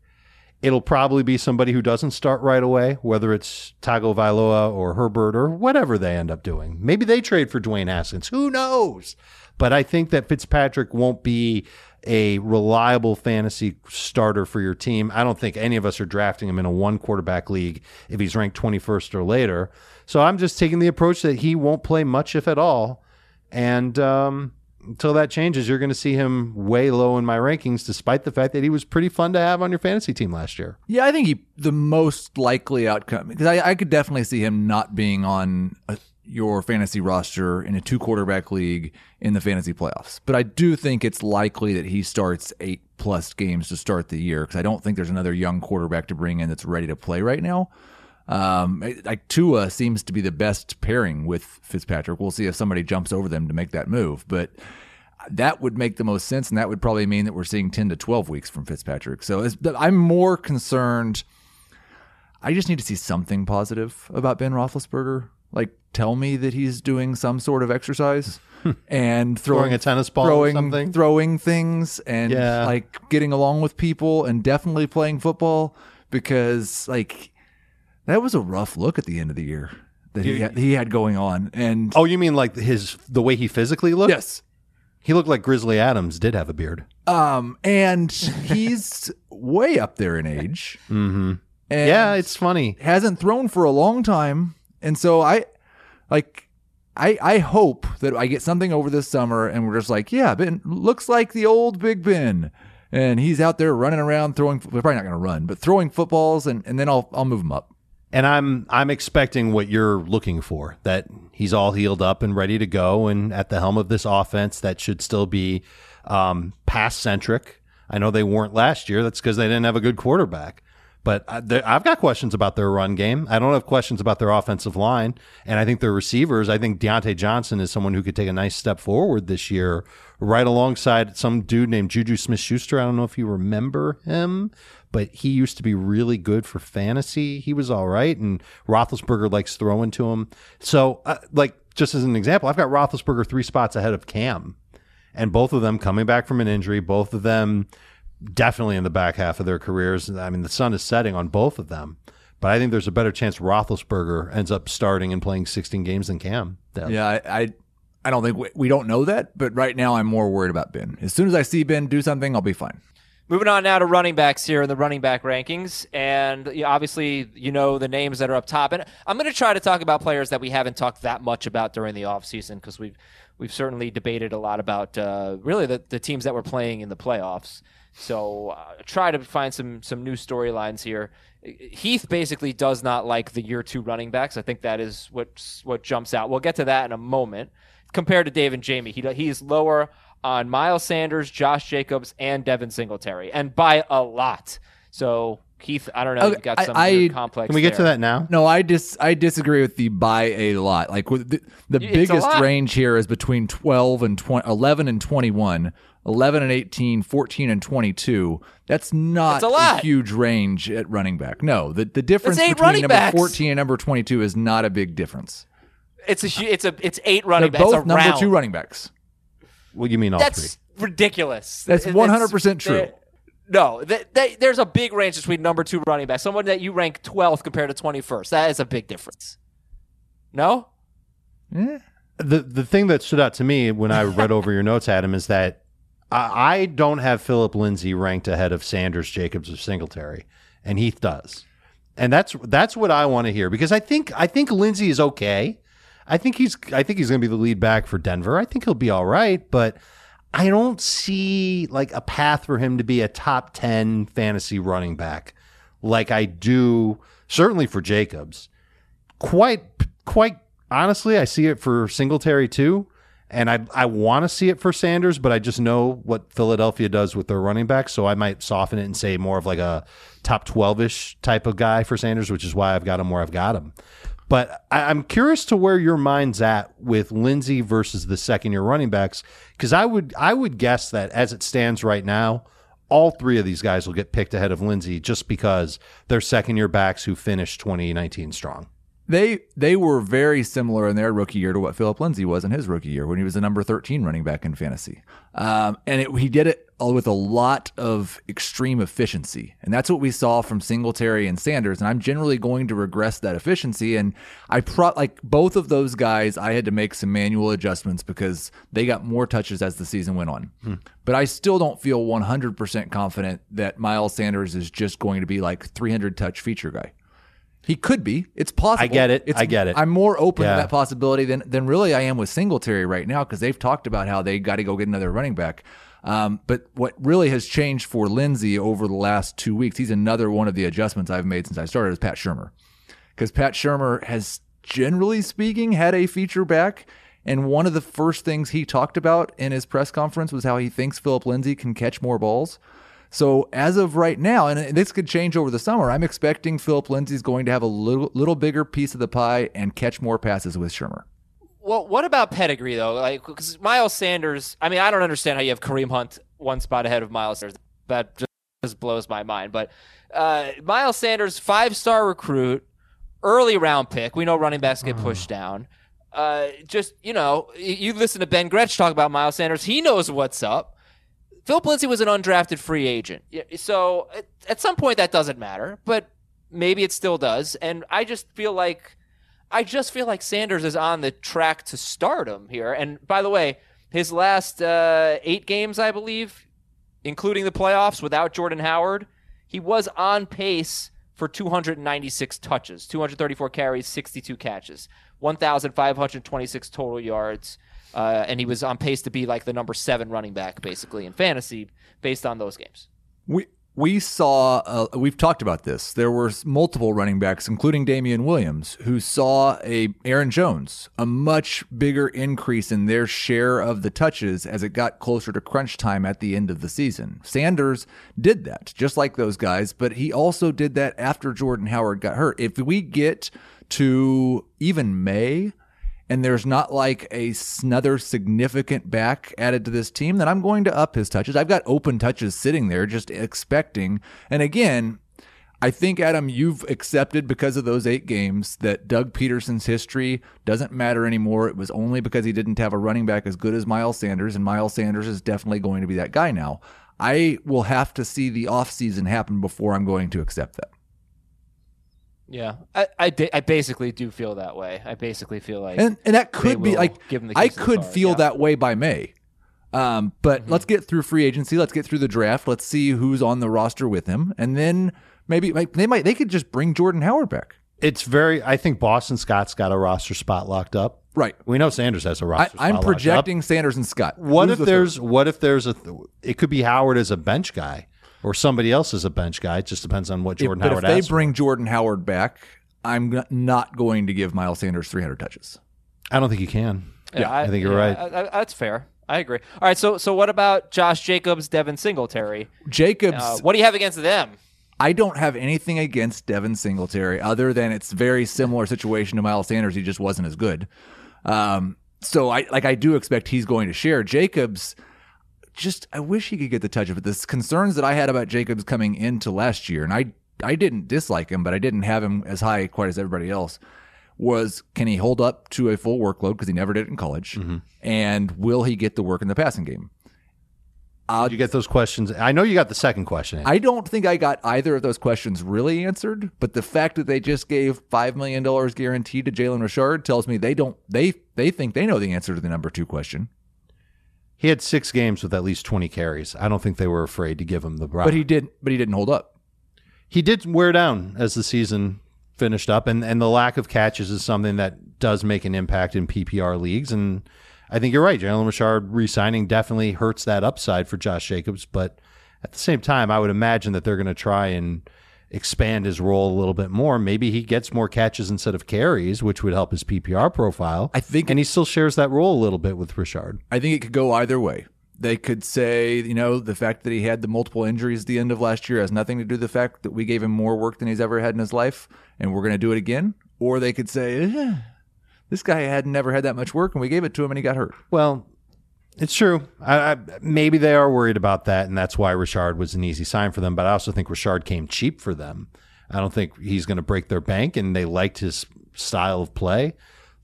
It'll probably be somebody who doesn't start right away, whether it's Tagovailoa or Herbert or whatever they end up doing. Maybe they trade for Dwayne Haskins. Who knows? But I think that Fitzpatrick won't be a reliable fantasy starter for your team. I don't think any of us are drafting him in a one quarterback league if he's ranked 21st or later. So I'm just taking the approach that he won't play much, if at all. And um, until that changes, you're going to see him way low in my rankings, despite the fact that he was pretty fun to have on your fantasy team last year. Yeah, I think he the most likely outcome because I, I could definitely see him not being on a, your fantasy roster in a two quarterback league in the fantasy playoffs. But I do think it's likely that he starts eight plus games to start the year because I don't think there's another young quarterback to bring in that's ready to play right now. Um, like Tua seems to be the best pairing with Fitzpatrick. We'll see if somebody jumps over them to make that move, but that would make the most sense, and that would probably mean that we're seeing ten to twelve weeks from Fitzpatrick. So it's, I'm more concerned. I just need to see something positive about Ben Roethlisberger. Like, tell me that he's doing some sort of exercise and throwing, Throwing a tennis ball or throwing, something? throwing things, and Yeah. like getting along with people, and definitely playing football because like that was a rough look at the end of the year that he had, he had going on. And Oh, you mean like his the way he physically looked? yes, He looked like Grizzly Adams did have a beard. Um, and he's way up there in age. Mm-hmm. And Yeah, it's funny. hasn't thrown for a long time, and so I, like, I I hope that I get something over this summer, and we're just like, yeah, Ben looks like the old Big Ben, and he's out there running around throwing. We're probably not going to run, but throwing footballs, and and then I'll I'll move him up. And I'm I'm expecting what you're looking for. That he's all healed up and ready to go, and at the helm of this offense that should still be um, pass centric. I know they weren't last year. That's because they didn't have a good quarterback. But I, I've got questions about their run game. I don't have questions about their offensive line, and I think their receivers. I think Diontae Johnson is someone who could take a nice step forward this year, right alongside some dude named Juju Smith-Schuster. I don't know if you remember him, but he used to be really good for fantasy. He was all right, and Roethlisberger likes throwing to him. So, uh, like just as an example, I've got Roethlisberger three spots ahead of Cam, and both of them coming back from an injury. Both of them definitely in the back half of their careers. I mean, the sun is setting on both of them. But I think there's a better chance Roethlisberger ends up starting and playing 16 games than Cam. does. Yeah, I, I I don't think we, we don't know that, but right now I'm more worried about Ben. As soon as I see Ben do something, I'll be fine. Moving on now to running backs here in the running back rankings. And obviously, you know the names that are up top. And I'm going to try to talk about players that we haven't talked that much about during the offseason because we've, we've certainly debated a lot about uh, really the, the teams that were playing in the playoffs. So uh, try to find some, some new storylines here. Heath basically does not like the year two running backs. I think that is what, what jumps out. We'll get to that in a moment. Compared to Dave and Jamey, he, he's lower on Miles Sanders, Josh Jacobs, and Devin Singletary, and by a lot. So Keith, I don't know. Okay, You've got some I- weird complex. Can we get to that now? No, I dis I disagree with the by a lot. Like with the, the It's biggest range here is between 12 and 20, 11 and 21, 11 and 18, 14 and 22. That's not That's a lot. huge range at running back. No, the the difference between number backs. 14 and number 22 is not a big difference. It's a hu- it's a it's eight They're running backs. both a number round. 2 running backs. Well, you mean all three? That's ridiculous. That's 100% true. there- No, th- th- there's a big range between number two running back. Someone that you rank 12th compared to 21st. That is a big difference. No? Eh. the the thing that stood out to me when I read over your notes, Adam, is that I, I don't have Philip Lindsay ranked ahead of Sanders, Jacobs, or Singletary, and Heath does, and that's that's what I want to hear because I think I think Lindsay is okay. I think he's I think he's going to be the lead back for Denver. I think he'll be all right, but I don't see like a path for him to be a top ten fantasy running back like I do certainly for Jacobs quite quite honestly, I see it for Singletary too. And I I want to see it for Sanders, but I just know what Philadelphia does with their running backs, so I might soften it and say more of like a top twelve ish type of guy for Sanders, which is why I've got him where I've got him. But I, I'm curious to where your mind's at with Lindsay versus the second year running backs, because I would I would guess that as it stands right now, all three of these guys will get picked ahead of Lindsay just because they're second year backs who finished 2019 strong. They they were very similar in their rookie year to what Phillip Lindsay was in his rookie year when he was the number 13 running back in fantasy. Um, and it, he did it with a lot of extreme efficiency. And that's what we saw from Singletary and Sanders. And I'm generally going to regress that efficiency. And I pro like both of those guys, I had to make some manual adjustments because they got more touches as the season went on. Hmm. But I still don't feel 100% confident that Miles Sanders is just going to be like 300 touch feature guy. He could be. It's possible. I get it. It's, I get it. I'm more open Yeah. to that possibility than than really I am with Singletary right now because they've talked about how they got to go get another running back. Um, but what really has changed for Lindsay over the last two weeks, he's another one of the adjustments I've made since I started is Pat Shurmur. Because Pat Shurmur has, generally speaking, had a feature back. And one of the first things he talked about in his press conference was how he thinks Phillip Lindsay can catch more balls. So as of right now, and this could change over the summer, I'm expecting Phillip Lindsay's going to have a little little bigger piece of the pie and catch more passes with Shurmur. Well, what about pedigree though? Like, because Miles Sanders. I mean, I don't understand how you have Kareem Hunt one spot ahead of Miles Sanders. That just, just blows my mind. But uh, Miles Sanders, five star recruit, early round pick. We know running backs get pushed down. Uh, just you know, you listen to Ben Gretch talk about Miles Sanders. He knows what's up. Phillip Lindsay was an undrafted free agent. So at some point that doesn't matter, but maybe it still does. And I just feel like I just feel like Sanders is on the track to stardom here. And by the way, his last uh, eight games, I believe, including the playoffs without Jordan Howard, he was on pace for 296 touches, 234 carries, 62 catches, 1,526 total yards. Uh, and he was on pace to be like the number seven running back, basically, in fantasy based on those games. We we saw uh, we've talked about this. There were multiple running backs, including Damien Williams, who saw a Aaron Jones a much bigger increase in their share of the touches as it got closer to crunch time at the end of the season. Sanders did that, just like those guys, but he also did that after Jordan Howard got hurt. If we get to even May and there's not like a another significant back added to this team, then I'm going to up his touches. I've got open touches sitting there just expecting. And again, I think, Adam, you've accepted because of those eight games that Doug Pederson's history doesn't matter anymore. It was only because he didn't have a running back as good as Miles Sanders, and Miles Sanders is definitely going to be that guy now. I will have to see the offseason happen before I'm going to accept that. Yeah, I, I, I basically do feel that way. I basically feel like and and that could be like give him the I keys to the could feel yeah. Mm-hmm. that way by May. Um, but let's get through free agency. Let's get through the draft. Let's see who's on the roster with him, and then maybe like, they might they could just bring Jordan Howard back. It's very. I think Boston Scott's got a roster spot locked up. Right. We know Sanders has a roster. spot I'm locked projecting up. Sanders and Scott. What Who's if the there's? third? What if there's a? th- It could be Howard as a bench guy, or somebody else is a bench guy. It just depends on what If- Jordan but Howard if they asks for. bring Jordan Howard back, I'm not going to give Miles Sanders 300 touches. I don't think you can. Yeah, I think you're right. I- I- that's fair. I agree. All right, so so what about Josh Jacobs, Devin Singletary? Jacobs, Uh, what do you have against them? I don't have anything against Devin Singletary other than it's very similar situation to Miles Sanders. He just wasn't as good. Um, so I like I do expect he's going to share. Jacobs, just I wish he could get the touch of it. The concerns that I had about Jacobs coming into last year, and I I didn't dislike him, but I didn't have him as high quite as everybody else. Was can he hold up to a full workload because he never did it in college, mm-hmm. and will he get the work in the passing game? Did uh, you get those questions? I know you got the second question. I don't think I got either of those questions really answered, but the fact that they just gave five million dollars guaranteed to Jalen Richard tells me they don't they they think they know the answer to the number two question. He had six games with at least 20 carries. I don't think they were afraid to give him the rock. But he did but he didn't hold up. he did wear down as the season finished up, and, and the lack of catches is something that does make an impact in PPR leagues. And I think you're right. Jalen Richard re-signing definitely hurts that upside for Josh Jacobs, but at the same time, I would imagine that they're going to try and expand his role a little bit more. Maybe he gets more catches instead of carries, which would help his PPR profile. I think- and he still shares that role a little bit with Richard. I think it could go either way. They could say, you know, the fact that he had the multiple injuries at the end of last year has nothing to do with the fact that we gave him more work than he's ever had in his life, and we're going to do it again. Or they could say, eh, this guy had never had that much work, and we gave it to him, and he got hurt. Well, it's true. I, I, maybe they are worried about that, and that's why Richard was an easy sign for them. But I also think Richard came cheap for them. I don't think he's going to break their bank, and they liked his style of play.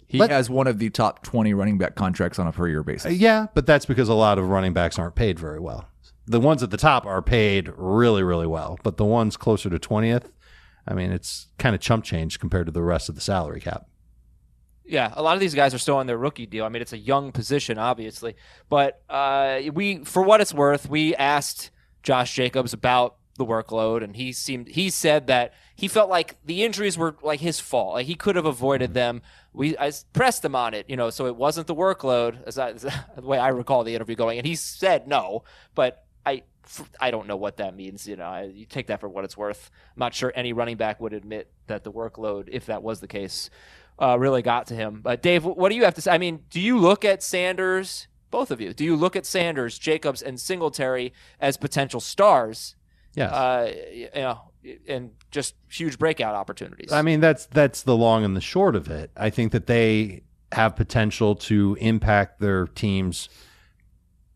He Let- has one of the top 20 running back contracts on a per year basis. Uh, yeah, but that's because a lot of running backs aren't paid very well. The ones at the top are paid really, really well, but the ones closer to twentieth, I mean, it's kind of chump change compared to the rest of the salary cap. Yeah, a lot of these guys are still on their rookie deal. I mean, it's a young position, obviously, but uh, we, for what it's worth, we asked Josh Jacobs about the workload, and he seemed he said that he felt like the injuries were like his fault. Like he could have avoided them. We I pressed him on it, you know, so it wasn't the workload, as, I, as the way I recall the interview going, and he said no, but I. I don't know what that means. You know, I, you take that for what it's worth. I'm not sure any running back would admit that the workload, if that was the case, uh, really got to him. But Dave, what do you have to say? I mean, do you look at Sanders, both of you, do you look at Sanders, Jacobs, and Singletary as potential stars? Yes. Uh, you know, and just huge breakout opportunities. I mean, that's that's the long and the short of it. I think that they have potential to impact their teams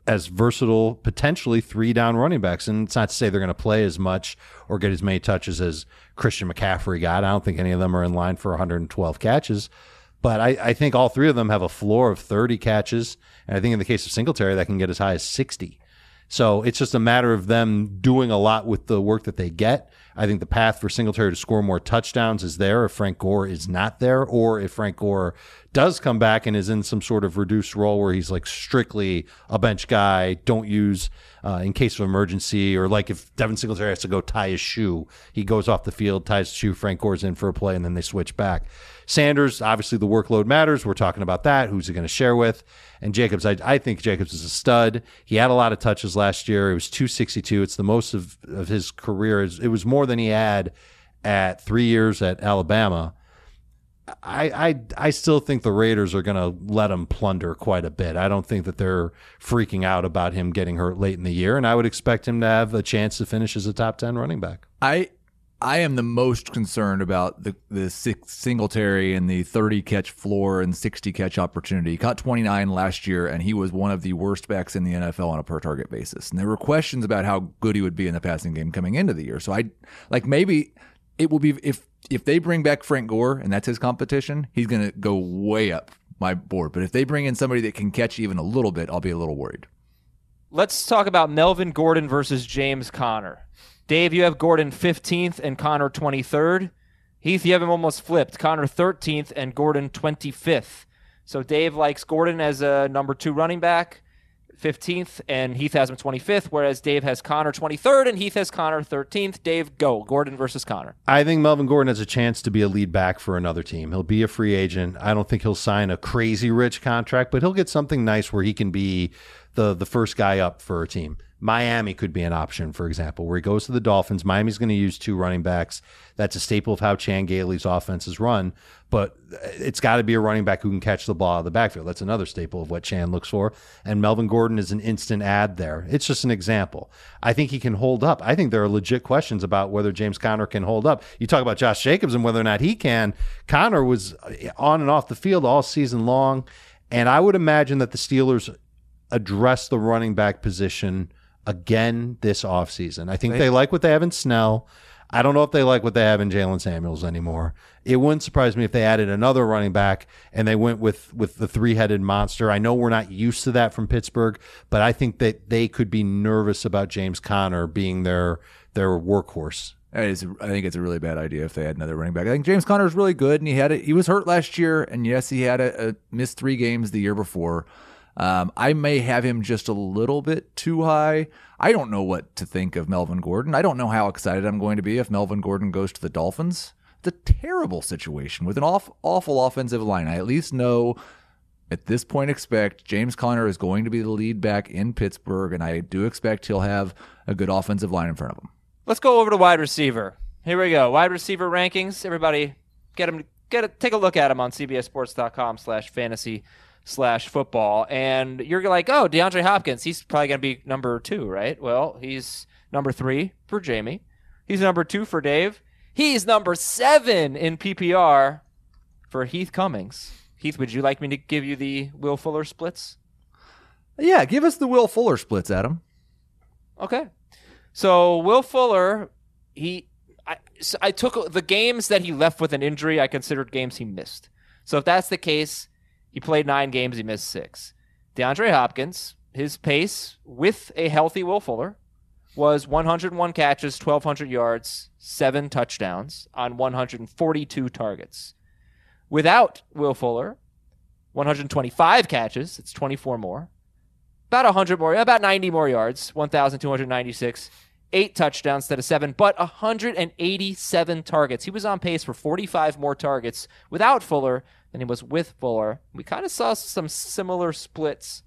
as versatile, potentially three down running backs. And it's not to say they're going to play as much or get as many touches as Christian McCaffrey got. I don't think any of them are in line for 112 catches. But I, I think all three of them have a floor of 30 catches. And I think in the case of Singletary, that can get as high as 60. So it's just a matter of them doing a lot with the work that they get. I think the path for Singletary to score more touchdowns is there if Frank Gore is not there, or if Frank Gore does come back and is in some sort of reduced role where he's like strictly a bench guy, don't use uh, in case of emergency, or like if Devin Singletary has to go tie his shoe, he goes off the field, ties his shoe, Frank Gore's in for a play, and then they switch back. Sanders, obviously the workload matters. We're talking about that. Who's he going to share with? And Jacobs, I, I think Jacobs is a stud. He had a lot of touches last year. It was 262. It's the most of, of his career. It was more than he had at three years at Alabama. I, I I still think the Raiders are going to let him plunder quite a bit. I don't think that they're freaking out about him getting hurt late in the year, and I would expect him to have a chance to finish as a top ten running back. I I am the most concerned about the the six Singletary and the 30 catch floor and 60 catch opportunity. He caught 29 last year, and he was one of the worst backs in the NFL on a per target basis. And there were questions about how good he would be in the passing game coming into the year. So I like maybe it will be if if they bring back Frank Gore and that's his competition, he's going to go way up my board. But if they bring in somebody that can catch even a little bit, I'll be a little worried. Let's talk about Melvin Gordon versus James Conner. Dave, you have Gordon 15th and Conner 23rd. Heath, you have him almost flipped. Conner 13th and Gordon 25th. So Dave likes Gordon as a number two running back, 15th, and Heath has him 25th, whereas Dave has Conner 23rd and Heath has Conner 13th. Dave, go. Gordon versus Conner. I think Melvin Gordon has a chance to be a lead back for another team. He'll be a free agent. I don't think he'll sign a crazy rich contract, but he'll get something nice where he can be the the first guy up for a team. Miami could be an option, for example, where he goes to the Dolphins. Miami's going to use two running backs. That's a staple of how Chan Gailey's offense is run, but it's got to be a running back who can catch the ball out of the backfield. That's another staple of what Chan looks for. And Melvin Gordon is an instant ad there. It's just an example. I think he can hold up. I think there are legit questions about whether James Conner can hold up. You talk about Josh Jacobs and whether or not he can. Conner was on and off the field all season long. And I would imagine that the Steelers address the running back position again this offseason. I think they, they like what they have in Snell. I don't know if they like what they have in Jaylen Samuels anymore. It wouldn't surprise me if they added another running back and they went with with the three headed monster. I know we're not used to that from Pittsburgh, but I think that they could be nervous about James Conner being their their workhorse. I think it's a really bad idea if they had another running back. I think James Conner is really good, and he had it. He was hurt last year, and yes, he had a, a missed three games the year before. Um, I may have him just a little bit too high. I don't know what to think of Melvin Gordon. I don't know how excited I'm going to be if Melvin Gordon goes to the Dolphins. It's a terrible situation with an off, awful offensive line. I at least know at this point expect James Conner is going to be the lead back in Pittsburgh, and I do expect he'll have a good offensive line in front of him. Let's go over to wide receiver. Here we go. Wide receiver rankings. Everybody, get them. Get a, take a look at them on CBSSports.com/slash fantasy slash football, and you're like, oh, DeAndre Hopkins, he's probably going to be number two, right? Well, he's number three for Jamey. He's number two for Dave. He's number seven in PPR for Heath Cummings. Heath, would you like me to give you the Will Fuller splits? Yeah, give us the Will Fuller splits, Adam. Okay. So Will Fuller, he, I, so I took the games that he left with an injury. I considered games he missed. So if that's the case, he played nine games, he missed six. DeAndre Hopkins, his pace with a healthy Will Fuller was 101 catches, 1,200 yards, seven touchdowns on 142 targets. Without Will Fuller, 125 catches, it's 24 more. About 100 more, about 90 more yards, 1,296. Eight touchdowns instead of seven, but 187 targets. He was on pace for 45 more targets without Fuller than he was with Fuller. We kind of saw some similar splits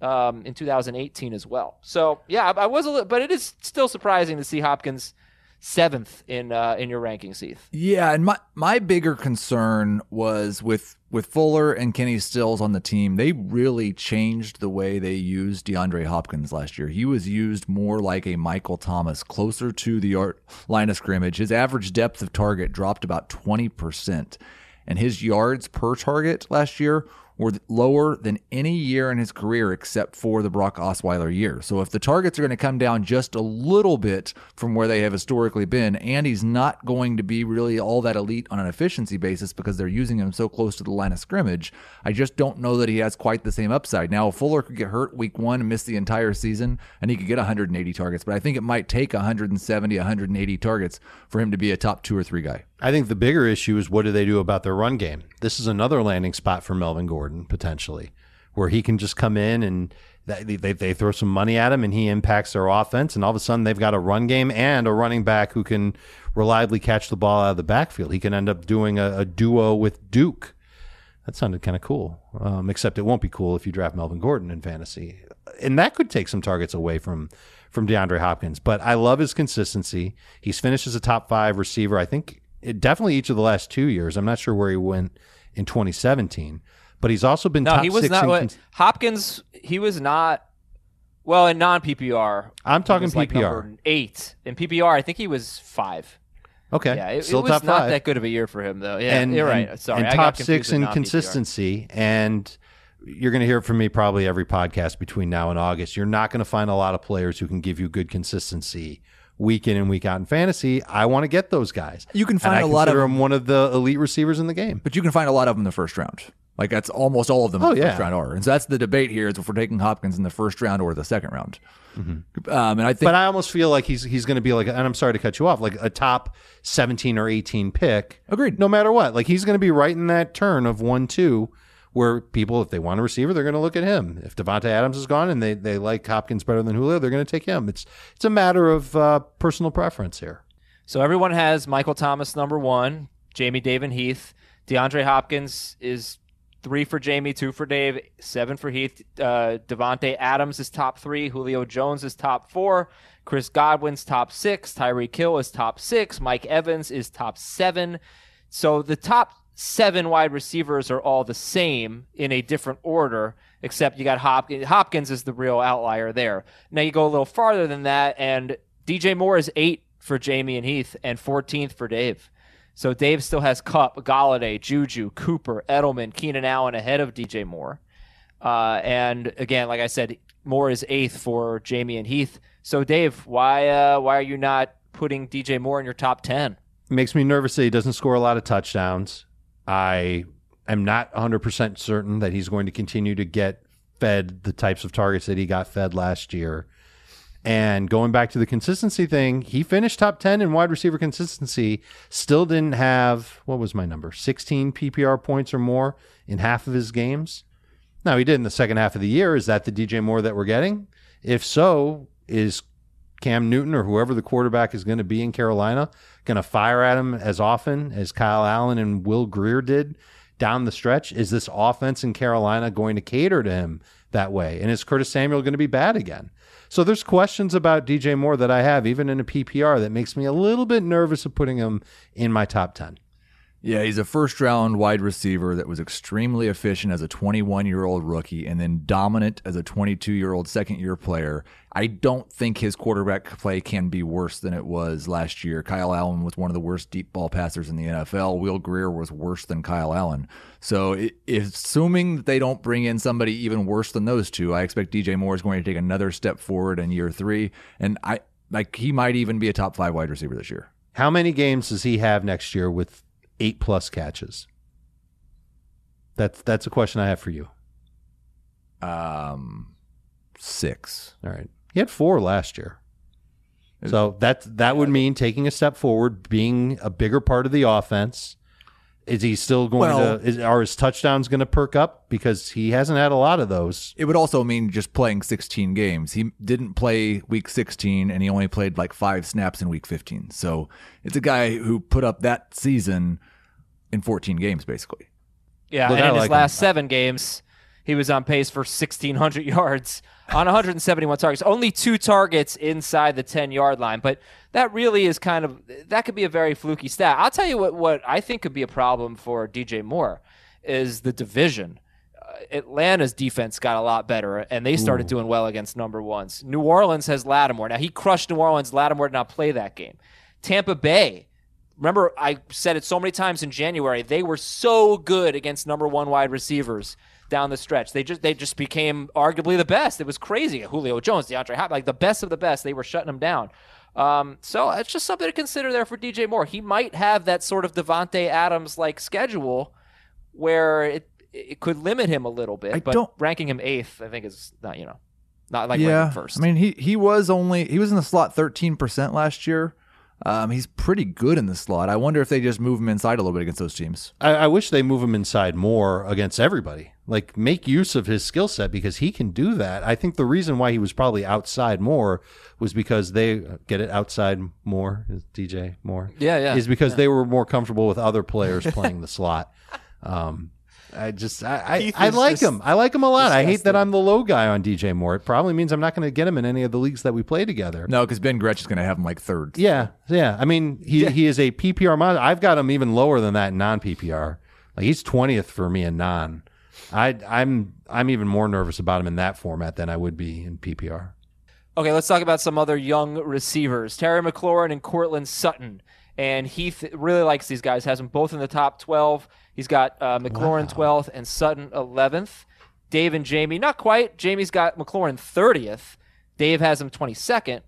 um, in 2018 as well. So yeah, I, I was a little, but it is still surprising to see Hopkins seventh in uh, in your rankings, Heath. Yeah, and my my bigger concern was with with Fuller and Kenny Stills on the team. They really changed the way they used DeAndre Hopkins last year. He was used more like a Michael Thomas, closer to the line of scrimmage. His average depth of target dropped about twenty percent and his yards per target last year were lower than any year in his career except for the Brock Osweiler year. So if the targets are going to come down just a little bit from where they have historically been, and he's not going to be really all that elite on an efficiency basis because they're using him so close to the line of scrimmage, I just don't know that he has quite the same upside. Now, Fuller could get hurt week one and miss the entire season, and he could get 180 targets, but I think it might take 170, 180 targets for him to be a top two or three guy. I think the bigger issue is what do they do about their run game? This is another landing spot for Melvin Gordon potentially, where he can just come in and they, they, they throw some money at him and he impacts their offense, and all of a sudden they've got a run game and a running back who can reliably catch the ball out of the backfield. He can end up doing a, a duo with Duke. That sounded kind of cool, um, except it won't be cool if you draft Melvin Gordon in fantasy, and that could take some targets away from from DeAndre Hopkins. But I love his consistency. He's finished as a top five receiver. I think it, definitely each of the last two years. I'm not sure where he went in 2017, but he's also been no, top he was six not. in What, Hopkins, he was not. Well, in non PPR, I'm talking like PPR. eight in PPR. I think he was five. Okay, Yeah, it, still it was top not five. that good of a year for him, though. Yeah, and you're right. and- Sorry, and top six in consistency. And you're going to hear from me probably every podcast between now and August. You're not going to find a lot of players who can give you good consistency week in and week out in fantasy. I want to get those guys. You can And find I a lot of them. one of the elite receivers in the game. But you can find a lot of them in the first round. Like that's almost all of them Oh, in the yeah. first round are. And so that's the debate here is if we're taking Hopkins in the first round or the second round. Mm-hmm. Um, and I think But I almost feel like he's he's going to be like, and I'm sorry to cut you off, like a top 17 or 18 pick. Agreed. No matter what, like he's going to be right in that turn of one two, where people, if they want a receiver, they're going to look at him. If Davante Adams is gone and they they like Hopkins better than Julio, they're going to take him. It's it's a matter of uh, personal preference here. So everyone has Michael Thomas number one, Jamey David Heath, DeAndre Hopkins is three for Jamey, two for Dave, seven for Heath. Uh, Davante Adams is top three. Julio Jones is top four. Chris Godwin's top six. Tyreek Hill is top six. Mike Evans is top seven. So the top seven wide receivers are all the same in a different order, except you got Hopkins. Hopkins is the real outlier there. Now you go a little farther than that, and DJ Moore is eight for Jamey and Heath, and 14th for Dave. So Dave still has Kupp, Golladay, Juju, Cooper, Edelman, Keenan Allen ahead of DJ Moore. Uh, and again, like I said, Moore is eighth for Jamey and Heath. So Dave, why uh, why are you not putting DJ Moore in your top ten? Makes me nervous that he doesn't score a lot of touchdowns. I am not 100% certain that he's going to continue to get fed the types of targets that he got fed last year. And going back to the consistency thing, he finished top 10 in wide receiver consistency, still didn't have, what was my number, 16 PPR points or more in half of his games. Now, he did in the second half of the year. Is that the DJ Moore that we're getting? If so, is Cam Newton or whoever the quarterback is going to be in Carolina going to fire at him as often as Kyle Allen and Will Grier did down the stretch? Is this offense in Carolina going to cater to him that way? And is Curtis Samuel going to be bad again? So there's questions about DJ Moore that I have, even in a PPR, that makes me a little bit nervous of putting him in my top 10. Yeah, he's a first round wide receiver that was extremely efficient as a 21 year old rookie and then dominant as a 22 year old second year player. I don't think his quarterback play can be worse than it was last year. Kyle Allen was one of the worst deep ball passers in the NFL. Will Grier was worse than Kyle Allen. So, if, assuming that they don't bring in somebody even worse than those two, I expect DJ Moore is going to take another step forward in year three. And I like he might even be a top five wide receiver this year. How many games does he have next year with eight plus catches? That's that's a question I have for you. Um, six. All right. He had four last year. So that that would mean taking a step forward, being a bigger part of the offense. Is he still going Well- to? Is, are his touchdowns going to perk up because he hasn't had a lot of those? It would also mean just playing 16 games. He didn't play week 16 and he only played like five snaps in week 15. So it's a guy who put up that season in 14 games, basically. Yeah, Look, and I in his last him. seven games, he was on pace for 1,600 yards on 171 targets. Only two targets inside the 10 yard line, but that really is kind of that could be a very fluky stat. I'll tell you what what I think could be a problem for DJ Moore is the division. Uh, Atlanta's defense got a lot better, and they started doing well against number ones. New Orleans has Lattimore. Now he crushed New Orleans. Lattimore did not play that game. Tampa Bay Remember, I said it so many times in January. They were so good against number one wide receivers down the stretch. They just they just became arguably the best. It was crazy. Julio Jones, DeAndre Hopkins, like the best of the best. They were shutting them down. Um, so it's just something to consider there for DJ Moore. He might have that sort of Davante Adams like schedule where it it could limit him a little bit. I but don't- ranking him eighth, I think, is not you know not like yeah. ranking first. I mean, he, he was only, he was in the slot 13% last year. Um, he's pretty good in the slot. I wonder if they just move him inside a little bit against those teams. I, I wish they move him inside more against everybody. Like make use of his skill set because he can do that. I think the reason why he was probably outside more was because they get it outside more is DJ more. Yeah, yeah, Is because they were more comfortable with other players playing the slot. Um, I just I I, I like just him. I like him a lot. I hate that. I'm the low guy on DJ Moore. It probably means I'm not going to get him in any of the leagues that we play together. No, because Ben Gretch is going to have him like third. Yeah, yeah. I mean, he he is a PPR mod. I've got him even lower than that in non PPR. Like he's twentieth for me in non. I I'm I'm even more nervous about him in that format than I would be in PPR. Okay, let's talk about some other young receivers. Terry McLaurin and Courtland Sutton. And Heath really likes these guys, has them both in the top 12. He's got uh, McLaurin 12th and Sutton 11th. Dave and Jamey, not quite. Jamey's got McLaurin 30th. Dave has him 22nd.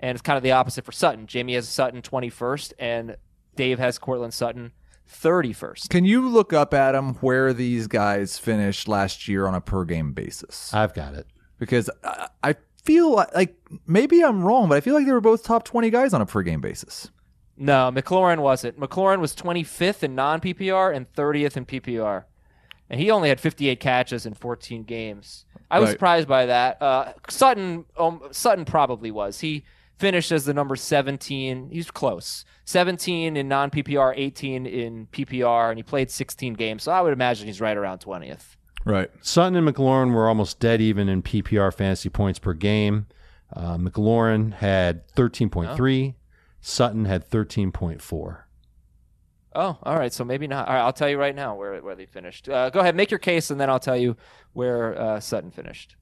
And it's kind of the opposite for Sutton. Jamey has Sutton 21st, and Dave has Courtland Sutton 31st. Can you look up, Adam, where these guys finished last year on a per game basis? I've got it. Because I, I feel like, like maybe I'm wrong, but I feel like they were both top 20 guys on a per game basis. No, McLaurin wasn't. McLaurin was 25th in non PPR and 30th in PPR. And he only had 58 catches in 14 games. I was Right. surprised by that. Uh, Sutton um, Sutton probably was. He finished as the number 17. He's close. 17 in non PPR, 18 in PPR, and he played 16 games. So I would imagine he's right around 20th. Right. Sutton and McLaurin were almost dead even in PPR fantasy points per game. Uh, McLaurin had 13.3. Sutton had 13.4. Oh, all right. So maybe not. All right, I'll tell you right now where where they finished. Uh, go ahead, make your case, and then I'll tell you where uh, Sutton finished.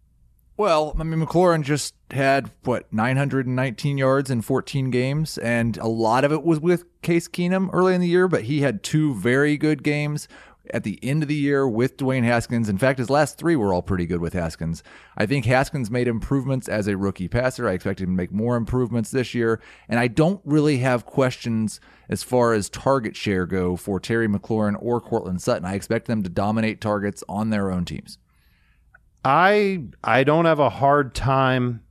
Well, I mean, McLaurin just had what 919 yards in 14 games, and a lot of it was with Case Keenum early in the year. But he had two very good games at the end of the year with Dwayne Haskins. In fact, his last three were all pretty good with Haskins. I think Haskins made improvements as a rookie passer. I expect him to make more improvements this year. And I don't really have questions as far as target share go for Terry McLaurin or Courtland Sutton. I expect them to dominate targets on their own teams. I I don't have a hard time.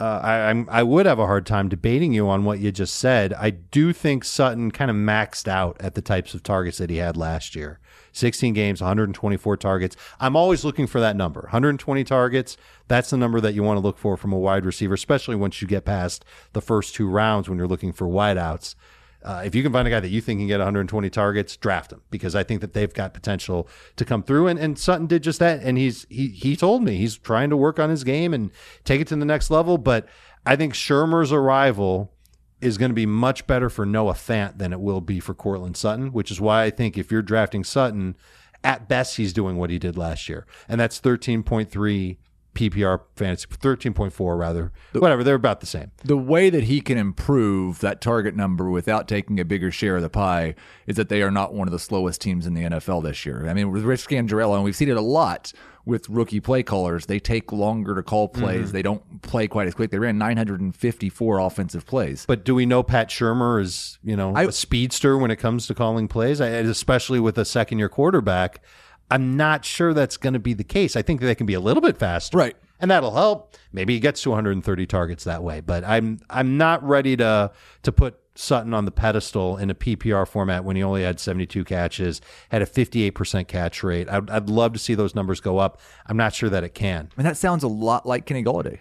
Uh, I I'm, I would have a hard time debating you on what you just said. I do think Sutton kind of maxed out at the types of targets that he had last year. 16 games, 124 targets. I'm always looking for that number. 120 targets. That's the number that you want to look for from a wide receiver, especially once you get past the first two rounds when you're looking for wideouts. Uh, if you can find a guy that you think can get 120 targets, draft him because I think that they've got potential to come through. And, and Sutton did just that. And he's he he told me he's trying to work on his game and take it to the next level. But I think Shurmur's arrival is going to be much better for Noah Fant than it will be for Courtland Sutton, which is why I think if you're drafting Sutton, at best he's doing what he did last year, and that's 13.3 PPR fantasy, 13.4 rather. Whatever, they're about the same. the way that he can improve that target number without taking a bigger share of the pie is that they are not one of the slowest teams in the NFL this year. I mean, with Rich Scangarello, and we've seen it a lot with rookie play callers, they take longer to call plays. Mm-hmm. They don't play quite as quick. They ran 954 offensive plays. But do we know Pat Shurmur is, you know, I- a speedster when it comes to calling plays, I, especially with a second year quarterback? I'm not sure that's going to be the case. I think that they can be a little bit faster. Right. And that'll help. Maybe he gets to 130 targets that way, but I'm I'm not ready to to put Sutton on the pedestal in a PPR format when he only had 72 catches, had a 58% catch rate. I'd, I'd love to see those numbers go up. I'm not sure that it can. I mean, that sounds a lot like Kenny Golladay.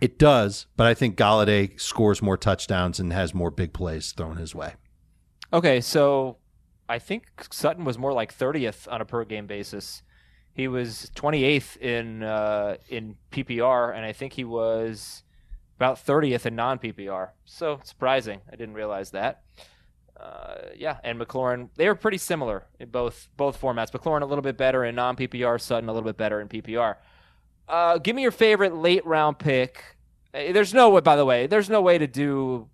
It does, but I think Golladay scores more touchdowns and has more big plays thrown his way. Okay, so I think Sutton was more like 30th on a per game basis. He was 28th in uh, in PPR, and I think he was about 30th in non PPR. So surprising, I didn't realize that. Uh, yeah, and McLaurin, they were pretty similar in both both formats. McLaurin a little bit better in non PPR, Sutton a little bit better in PPR. Uh, give me your favorite late round pick. Uh, There's no way, by the way, there's no way to do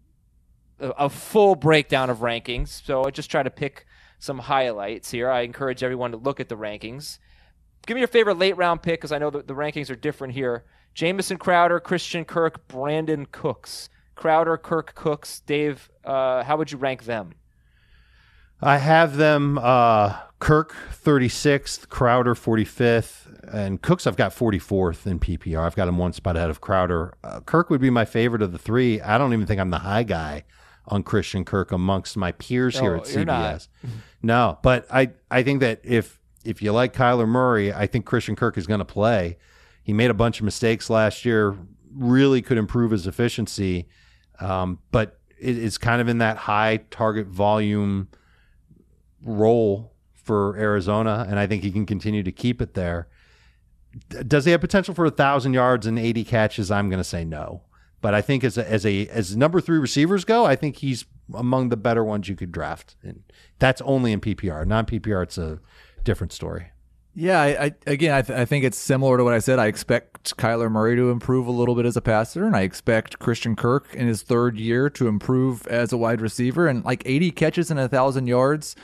a, a full breakdown of rankings. So I just try to pick some highlights here. I encourage everyone to look at the rankings. Give me your favorite late round pick because I know that the rankings are different here. Jamison Crowder, Christian Kirk, Brandin Cooks. Crowder, Kirk, Cooks. Dave, uh, how would you rank them? I have them uh, Kirk 36th, Crowder 45th, and Cooks I've got 44th in PPR. I've got him one spot ahead of Crowder. Uh, Kirk would be my favorite of the three. I don't even think I'm the high guy on Christian Kirk amongst my peers here at. CBS. No, but I, I think that if if you like Kyler Murray, I think Christian Kirk is going to play. He made a bunch of mistakes last year, really could improve his efficiency, um, but it, it's kind of in that high target volume role for Arizona, and I think he can continue to keep it there. Does he have potential for a thousand yards and eighty catches? I'm going to say no, but I think as a, as a as number three receivers go, I think he's among the better ones you could draft, and that's only in PPR. Non PPR, it's a different story. Yeah, I, I again, I, th- I think it's similar to what I said. I expect Kyler Murray to improve a little bit as a passer, and I expect Christian Kirk in his third year to improve as a wide receiver. And like 80 catches and a thousand yards,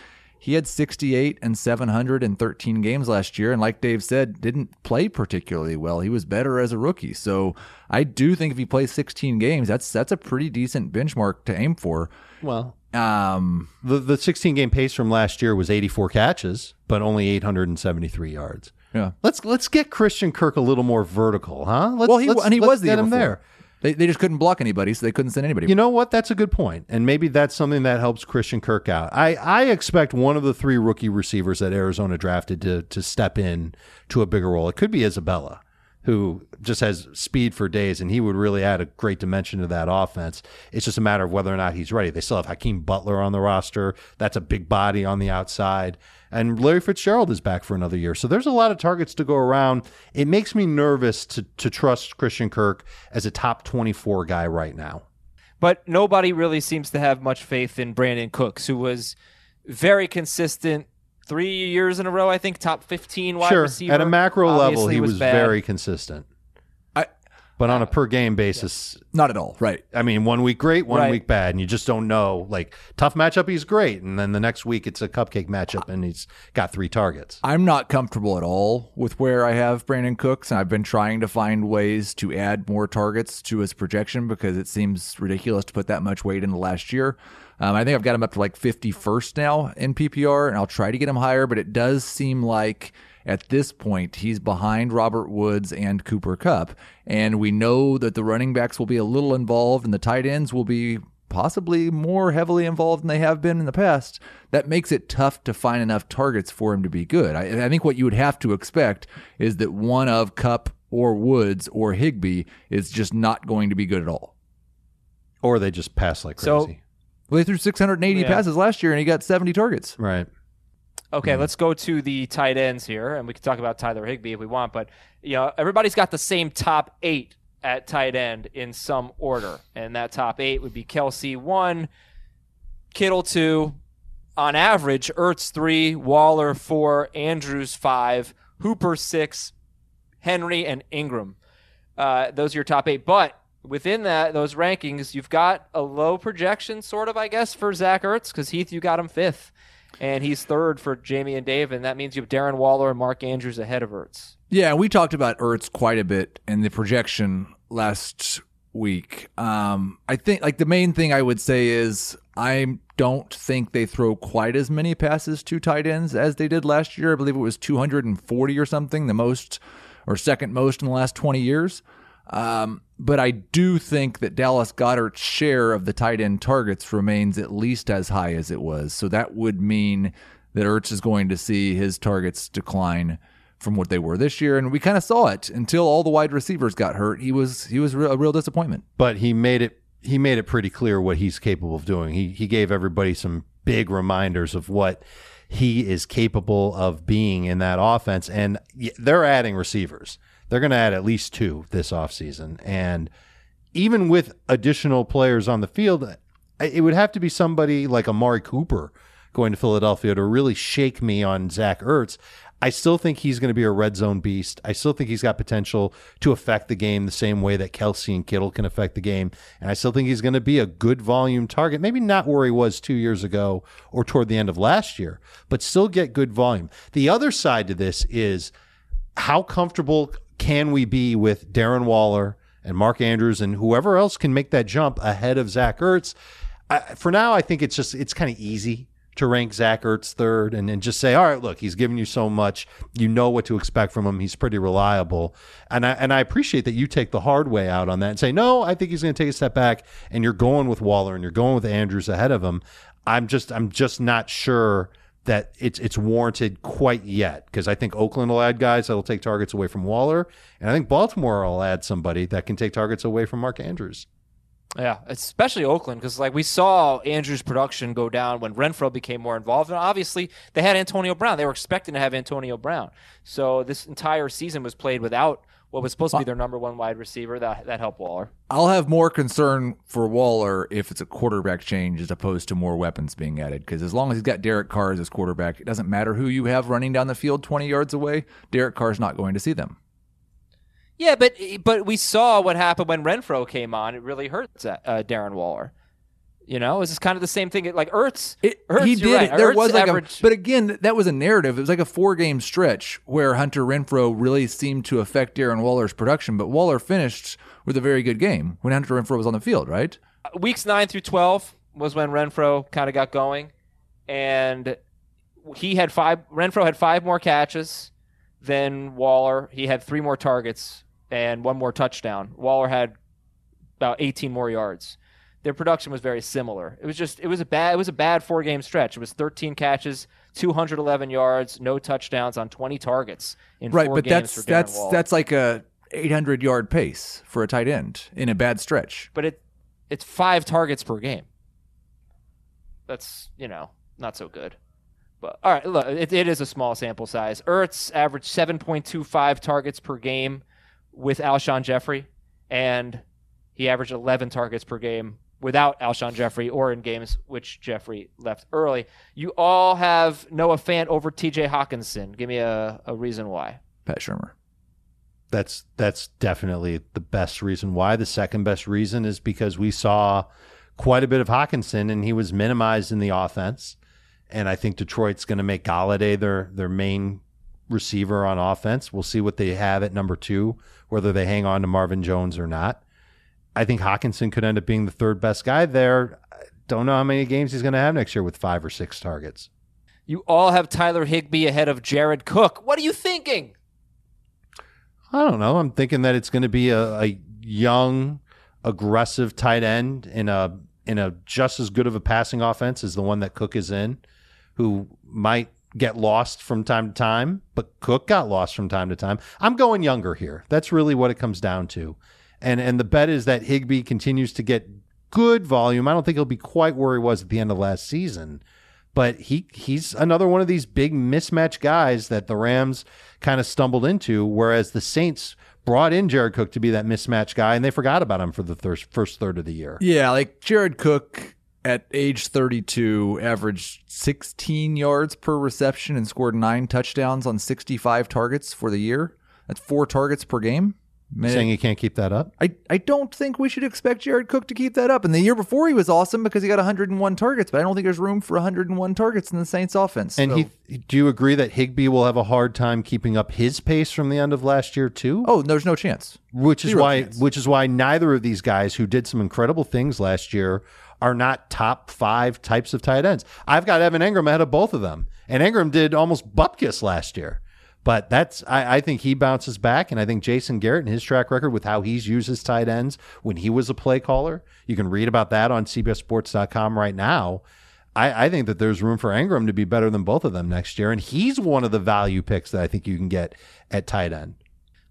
he had 68 and 713 games last year, and like Dave said, didn't play particularly well. He was better as a rookie, so I do think if he plays 16 games, that's that's a pretty decent benchmark to aim for. Well, Um, the the 16 game pace from last year was 84 catches, but only 873 yards. yeah. Let's let's get Christian Kirk a little more vertical, huh? Let's, Well, he let's- and he was the get year him before. there. They, they just couldn't block anybody, so they couldn't send anybody. You know what? That's a good point, and maybe that's something that helps Christian Kirk out. I, I expect one of the three rookie receivers that Arizona drafted to to step in to a bigger role. It could be Isabella. Who just has speed for days, and he would really add a great dimension to that offense. It's just a matter of whether or not he's ready. They still have Hakeem Butler on the roster. That's a big body on the outside. And Larry Fitzgerald is back for another year. So there's a lot of targets to go around. It makes me nervous to, to trust Christian Kirk as a top 24 guy right now. But nobody really seems to have much faith in Brandin Cooks, who was very consistent three years in a row. I think top fifteen wide sure. receiver. At a macro level, he was, bad. very consistent. I- but on a uh, per game basis, Not at all. Right. I mean, one week great, one Right. week bad, and you just don't know. Like tough matchup, he's great, and then the next week it's a cupcake matchup, and he's got three targets. I'm not comfortable at all with where I have Brandin Cooks, and I've been trying to find ways to add more targets to his projection because it seems ridiculous to put that much weight in the last year. Um, I think I've got him up to like 51st now in PPR, and I'll try to get him higher, but it does seem like at this point he's behind Robert Woods and Cooper Kupp, and we know that the running backs will be a little involved, and the tight ends will be possibly more heavily involved than they have been in the past, that makes it tough to find enough targets for him to be good. I, I think what you would have to expect is that one of Kupp or Woods or Higbee is just not going to be good at all. Or they just pass like So- crazy. Well, they threw 680 Yeah. passes last year and he got 70 targets. right. Okay, let's go to the tight ends here, and we can talk about Tyler Higbee if we want. But you know, everybody's got the same top eight at tight end in some order, and that top eight would be Kelce one, Kittle two, on average, Ertz three, Waller four, Andrews five, Hooper six, Henry and Ingram. Uh, those are your top eight, but within that those rankings, you've got a low projection, sort of, I guess, for Zach Ertz because Heath, you got him fifth, and he's third for Jamie and Dave, and that means you have Darren Waller and Mark Andrews ahead of Ertz. Yeah, we talked about Ertz quite a bit in the projection last week. Um, I think like the main thing I would say is I don't think they throw quite as many passes to tight ends as they did last year. I believe it was 240 or something, the most or second most in the last 20 years. Um, but I do think that Dallas Goedert's share of the tight end targets remains at least as high as it was. So that would mean that Ertz is going to see his targets decline from what they were this year, and we kind of saw it until all the wide receivers got hurt. He was he was a real disappointment. but he made it he made it pretty clear what he's capable of doing. He he gave everybody some big reminders of what he is capable of being in that offense and they're adding receivers. They're going to add at least two this offseason and even with additional players on the field it would have to be somebody like Amari Cooper going to Philadelphia to really shake me on Zach Ertz. I still think he's going to be a red zone beast. I still think he's got potential to affect the game the same way that Kelce and Kittle can affect the game. And I still think he's going to be a good volume target. Maybe not where he was two years ago or toward the end of last year, but still get good volume. The other side to this is how comfortable can we be with Darren Waller and Mark Andrews and whoever else can make that jump ahead of Zach Ertz? I, for now, I think it's just it's kind of easy to rank Zach Ertz third and, and just say, all right, look, he's giving you so much, you know what to expect from him. He's pretty reliable, and I and I appreciate that you take the hard way out on that and say, no, I think he's going to take a step back, and you're going with Waller and you're going with Andrews ahead of him. I'm just I'm just not sure that it's it's warranted quite yet because I think Oakland will add guys that'll take targets away from Waller, and I think Baltimore will add somebody that can take targets away from Mark Andrews. Yeah, especially Oakland, because like we saw Andrews' production go down when Renfrow became more involved, and obviously they had Antonio Brown. They were expecting to have Antonio Brown, so this entire season was played without what was supposed to be their number one wide receiver. That that helped Waller. I'll have more concern for Waller if it's a quarterback change as opposed to more weapons being added. Because as long as he's got Derek Carr as his quarterback, it doesn't matter who you have running down the field 20 yards away. Derek Carr's not going to see them. Yeah, but but we saw what happened when Renfrow came on. It really hurt uh, Darren Waller. You know, it's just kind of the same thing. Like Ertz, It, Ertz, he did. right. There Ertz was like averaged- a, but again, that was a narrative. It was like a four game stretch where Hunter Renfrow really seemed to affect Darren Waller's production, but Waller finished with a very good game when Hunter Renfrow was on the field, right? Uh, weeks nine through twelve was when Renfrow kind of got going, and he had five. Renfrow had five more catches than Waller. He had three more targets and one more touchdown. Waller had about 18 more yards. Their production was very similar. It was just it was a bad it was a bad four game stretch. It was 13 catches, 211 yards, no touchdowns on 20 targets in Right, four but games that's that's Waller. that's like a 800 yard pace for a tight end in a bad stretch. but it it's five targets per game. That's you know not so good. But all right, look, it, it is a small sample size. Ertz averaged seven point two five targets per game with Alshon Jeffery, and he averaged eleven targets per game without Alshon Jeffery, or in games which Jeffery left early. You all have Noah Fant over T.J. Hockenson. Give me a, a reason why. Pat Shurmur. That's that's definitely the best reason why. The second best reason is because we saw quite a bit of Hockenson and he was minimized in the offense. And I think Detroit's going to make Golladay their their main receiver on offense. We'll see what they have at number two, whether they hang on to Marvin Jones or not. I think Hockenson could end up being the third best guy there. I don't know how many games he's going to have next year with five or six targets. You all have Tyler Higbee ahead of Jared Cook. What are you thinking? I don't know. I'm thinking that it's going to be a, a young, aggressive tight end in a in a just as good of a passing offense as the one that Cook is in, who might get lost from time to time, but Cook got lost from time to time. I'm going younger here. That's really what it comes down to. And and the bet is that Higbee continues to get good volume. I don't think he'll be quite where he was at the end of last season, but he he's another one of these big mismatch guys that the Rams kind of stumbled into. Whereas the Saints brought in Jared Cook to be that mismatch guy, and they forgot about him for the thir- first third of the year. Yeah, like Jared Cook at age 32 averaged 16 yards per reception and scored nine touchdowns on 65 targets for the year. That's four targets per game. Man, Saying he can't keep that up. I, I don't think we should expect Jared Cook to keep that up. And the year before he was awesome because he got 101 targets, but I don't think there's room for 101 targets in the Saints offense. And So- he, do you agree that Higbee will have a hard time keeping up his pace from the end of last year too? oh, there's no chance. which is zero why chance. which is why neither of these guys who did some incredible things last year are not top five types of tight ends. I've got Evan Engram ahead of both of them, and Engram did almost bupkis last year. But that's I, I think he bounces back, and I think Jason Garrett and his track record with how he's used his tight ends when he was a play caller. You can read about that on CBSSports.com right now. I, I think that there's room for Engram to be better than both of them next year, and he's one of the value picks that I think you can get at tight end.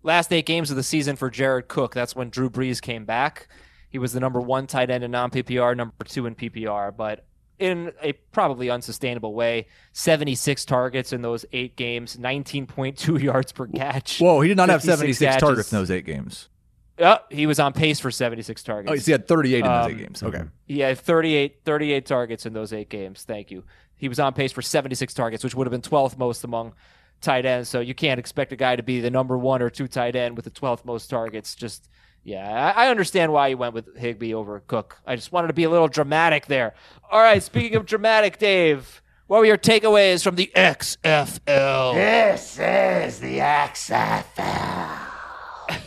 Last eight games of the season for Jared Cook. That's when Drew Brees came back. He was the number one tight end in non PPR, number two in PPR, but in a probably unsustainable way. 76 targets in those eight games, 19.2 yards per catch. Whoa, he did not have 76 catches. targets in those eight games. Yep, he was on pace for 76 targets. Oh, so he had 38 in those Um, eight games. Okay. He had 38, 38 targets in those eight games. Thank you. He was on pace for 76 targets, which would have been 12th most among tight ends. So you can't expect a guy to be the number one or two tight end with the 12th most targets. Just, yeah, I, I understand why you went with Higbee over Cook. I just wanted to be a little dramatic there. All right, speaking of dramatic, Dave, what were your takeaways from the XFL? This is the XFL.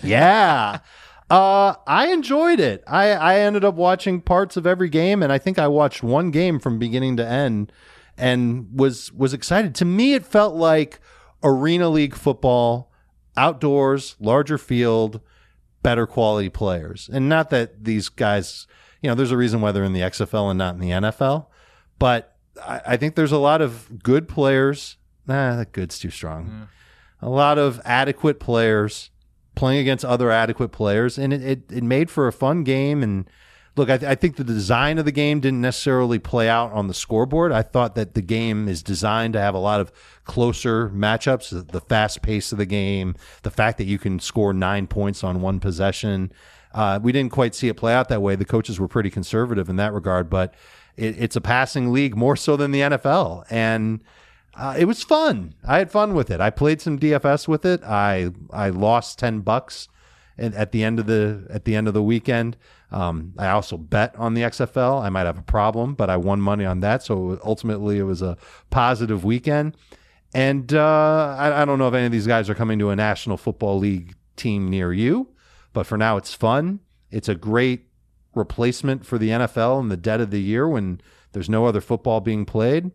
yeah. Uh, I enjoyed it. I, I ended up watching parts of every game, and I think I watched one game from beginning to end, and was was excited. To me, it felt like arena league football, outdoors, larger field, better quality players. And not that these guys, you know, there's a reason why they're in the XFL and not in the NFL, but I, I think there's a lot of good players. Nah, that good's too strong. A lot of adequate players playing against other adequate players, and it, it, it made for a fun game. And look, I, th- I think the design of the game didn't necessarily play out on the scoreboard. I thought that the game is designed to have a lot of closer matchups, the- fast pace of the game, the fact that you can score nine points on one possession. Uh, we didn't quite see it play out that way. The coaches were pretty conservative in that regard, but it, it's a passing league more so than the NFL. And uh, it was fun. I had fun with it. I played some DFS with it. I I lost ten bucks at, at the end of the at the end of the weekend. Um, I also bet on the XFL. I might have a problem, but I won money on that. So ultimately, it was a positive weekend. And uh, I, I don't know if any of these guys are coming to a National Football League team near you, but for now, it's fun. It's a great replacement for the NFL in the dead of the year when there's no other football being played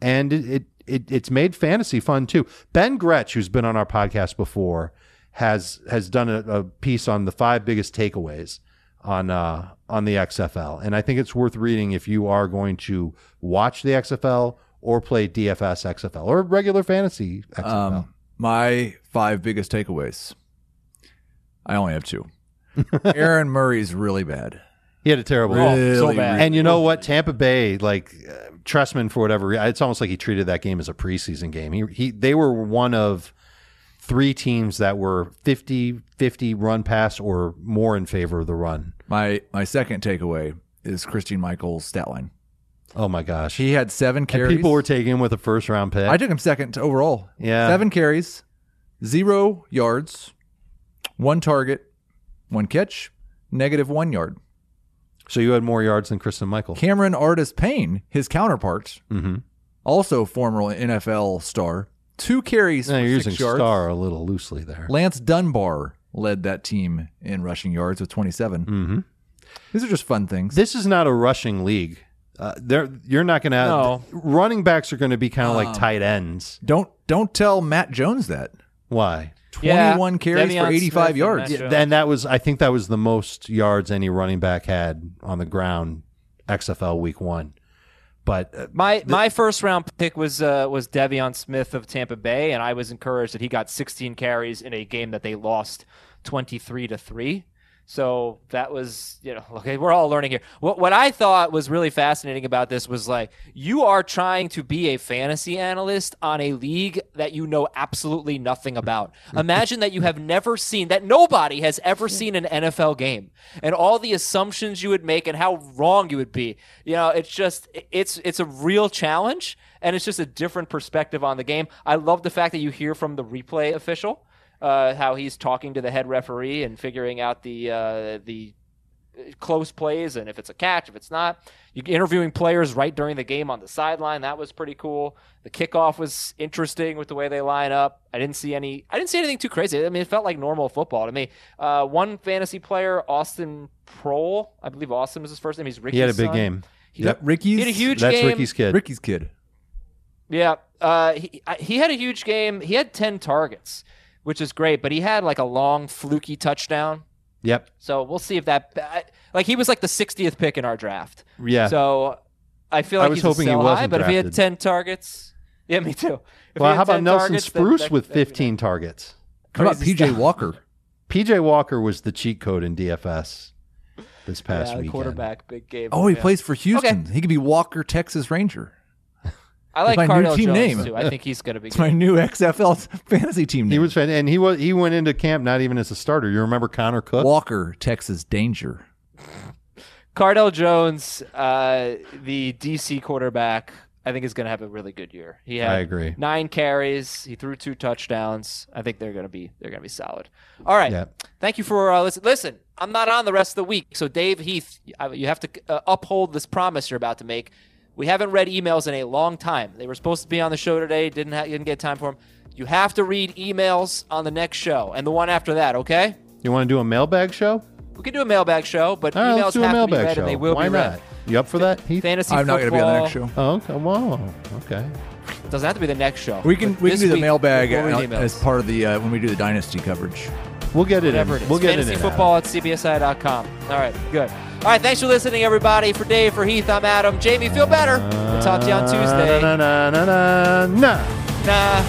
and it, it, it it's made fantasy fun too. Ben Gretch, who's been on our podcast before, has has done a, a piece on the five biggest takeaways on uh, on the XFL, and I think it's worth reading if you are going to watch the XFL or play DFS XFL or regular fantasy XFL. Um, my five biggest takeaways. I only have two. Aaron Murray's really bad. He had a terrible. Really, so bad. And you know what? Tampa Bay, like uh, Trestman, for whatever, re- it's almost like he treated that game as a preseason game. He, he they were one of three teams that were 50 50 run pass or more in favor of the run. My my second takeaway is Christine Michael's stat line. Oh my gosh. He had seven and carries. people were taking him with a first round pick. I took him second overall. Yeah. Seven carries, zero yards, one target, one catch, negative one yard. so you had more yards than Christine Michael. Cameron Artis Payne, his counterpart, Mm-hmm. also former NFL star, two carries Now for you're six using yards. star a little loosely there. Lance Dunbar led that team in rushing yards with 27. Mm-hmm. These are just fun things. This is not a rushing league. Uh, there, you're not going to. No. Running backs are going to be kind of Um, like tight ends. don't don't tell Matt Jones that. Why? 21 Yeah, carries De'Veon for 85 Smith and yards. Matt Yeah, Jones. and that was, I think, that was the most yards any running back had on the ground XFL Week One. But uh, My my first round pick was uh, was De'Veon Smith of Tampa Bay, and I was encouraged that he got 16 carries in a game that they lost 23 to three. So that was, you know, okay, we're all learning here. What what I thought was really fascinating about this was like you are trying to be a fantasy analyst on a league that you know absolutely nothing about. Imagine that you have never seen that nobody has ever seen an NFL game and all the assumptions you would make and how wrong you would be. You know, it's just it's it's a real challenge and it's just a different perspective on the game. I love the fact that you hear from the replay official uh, how he's talking to the head referee and figuring out the uh, the close plays and if it's a catch, if it's not. You're interviewing players right during the game on the sideline. That was pretty cool. The kickoff was interesting with the way they line up. I didn't see any. I didn't see anything too crazy. I mean, it felt like normal football to me. Uh, one fantasy player, Austin Proehl, I believe Austin was his first name. He's Ricky's he had a big son. game. He, Yep. Ricky's he had a huge That's game. Ricky's kid. Ricky's kid. Yeah, uh, he I- he had a huge game. He had ten targets, which is great. But he had like a long fluky touchdown. Yep. So we'll see if that like he was like the 60th pick in our draft. Yeah. So I feel like I like was he's a hoping he sell wasn't high, but if he had 10 targets, yeah, me too. If well, how about Nelson targets, Spruce that- with that'd be 15 targets? How about PJ stuff. Walker? PJ Walker was the cheat code in DFS this past week. Yeah, the weekend. quarterback, big game. Oh, he Yeah. plays for Houston. He could be Walker, Texas Ranger. I like my new Cardale team Jones name. too. I think he's going to be. It's my new XFL fantasy team name. He was, fan- and he was, he went into camp not even as a starter. You remember Connor Cook? Walker, Texas Danger. Cardale Jones, uh, the DC quarterback, I think is going to have a really good year. He had I agree. nine carries. He threw two touchdowns. I think they're going to be they're going to be solid. All right. Yeah. Thank you for uh, listen. Listen, I'm not on the rest of the week, so Dave Heath, you have to uh, uphold this promise you're about to make. We haven't read emails in a long time. They were supposed to be on the show today. Didn't ha- didn't get time for them. You have to read emails on the next show and the one after that. Okay. You want to do a mailbag show? We can do a mailbag show, but All right, emails let's do a have to be mailbag read show. and they will Why be not? read. You up for that, Heath? Fantasy I'm not going to be on the next show. Oh, okay. Whoa. Okay. It doesn't have to be the next show. We can But we can this do the week, mailbag we'll read emails. as part of the uh, when we do the dynasty coverage. We'll get it whatever in. it is. We'll get Fantasy it in. football at cbsi.com. All right, good. All right, thanks for listening, everybody. For Dave, for Heath, I'm Adam. Jamey, feel better. We'll talk to you on Tuesday. Na, na, na, na, na. Nah.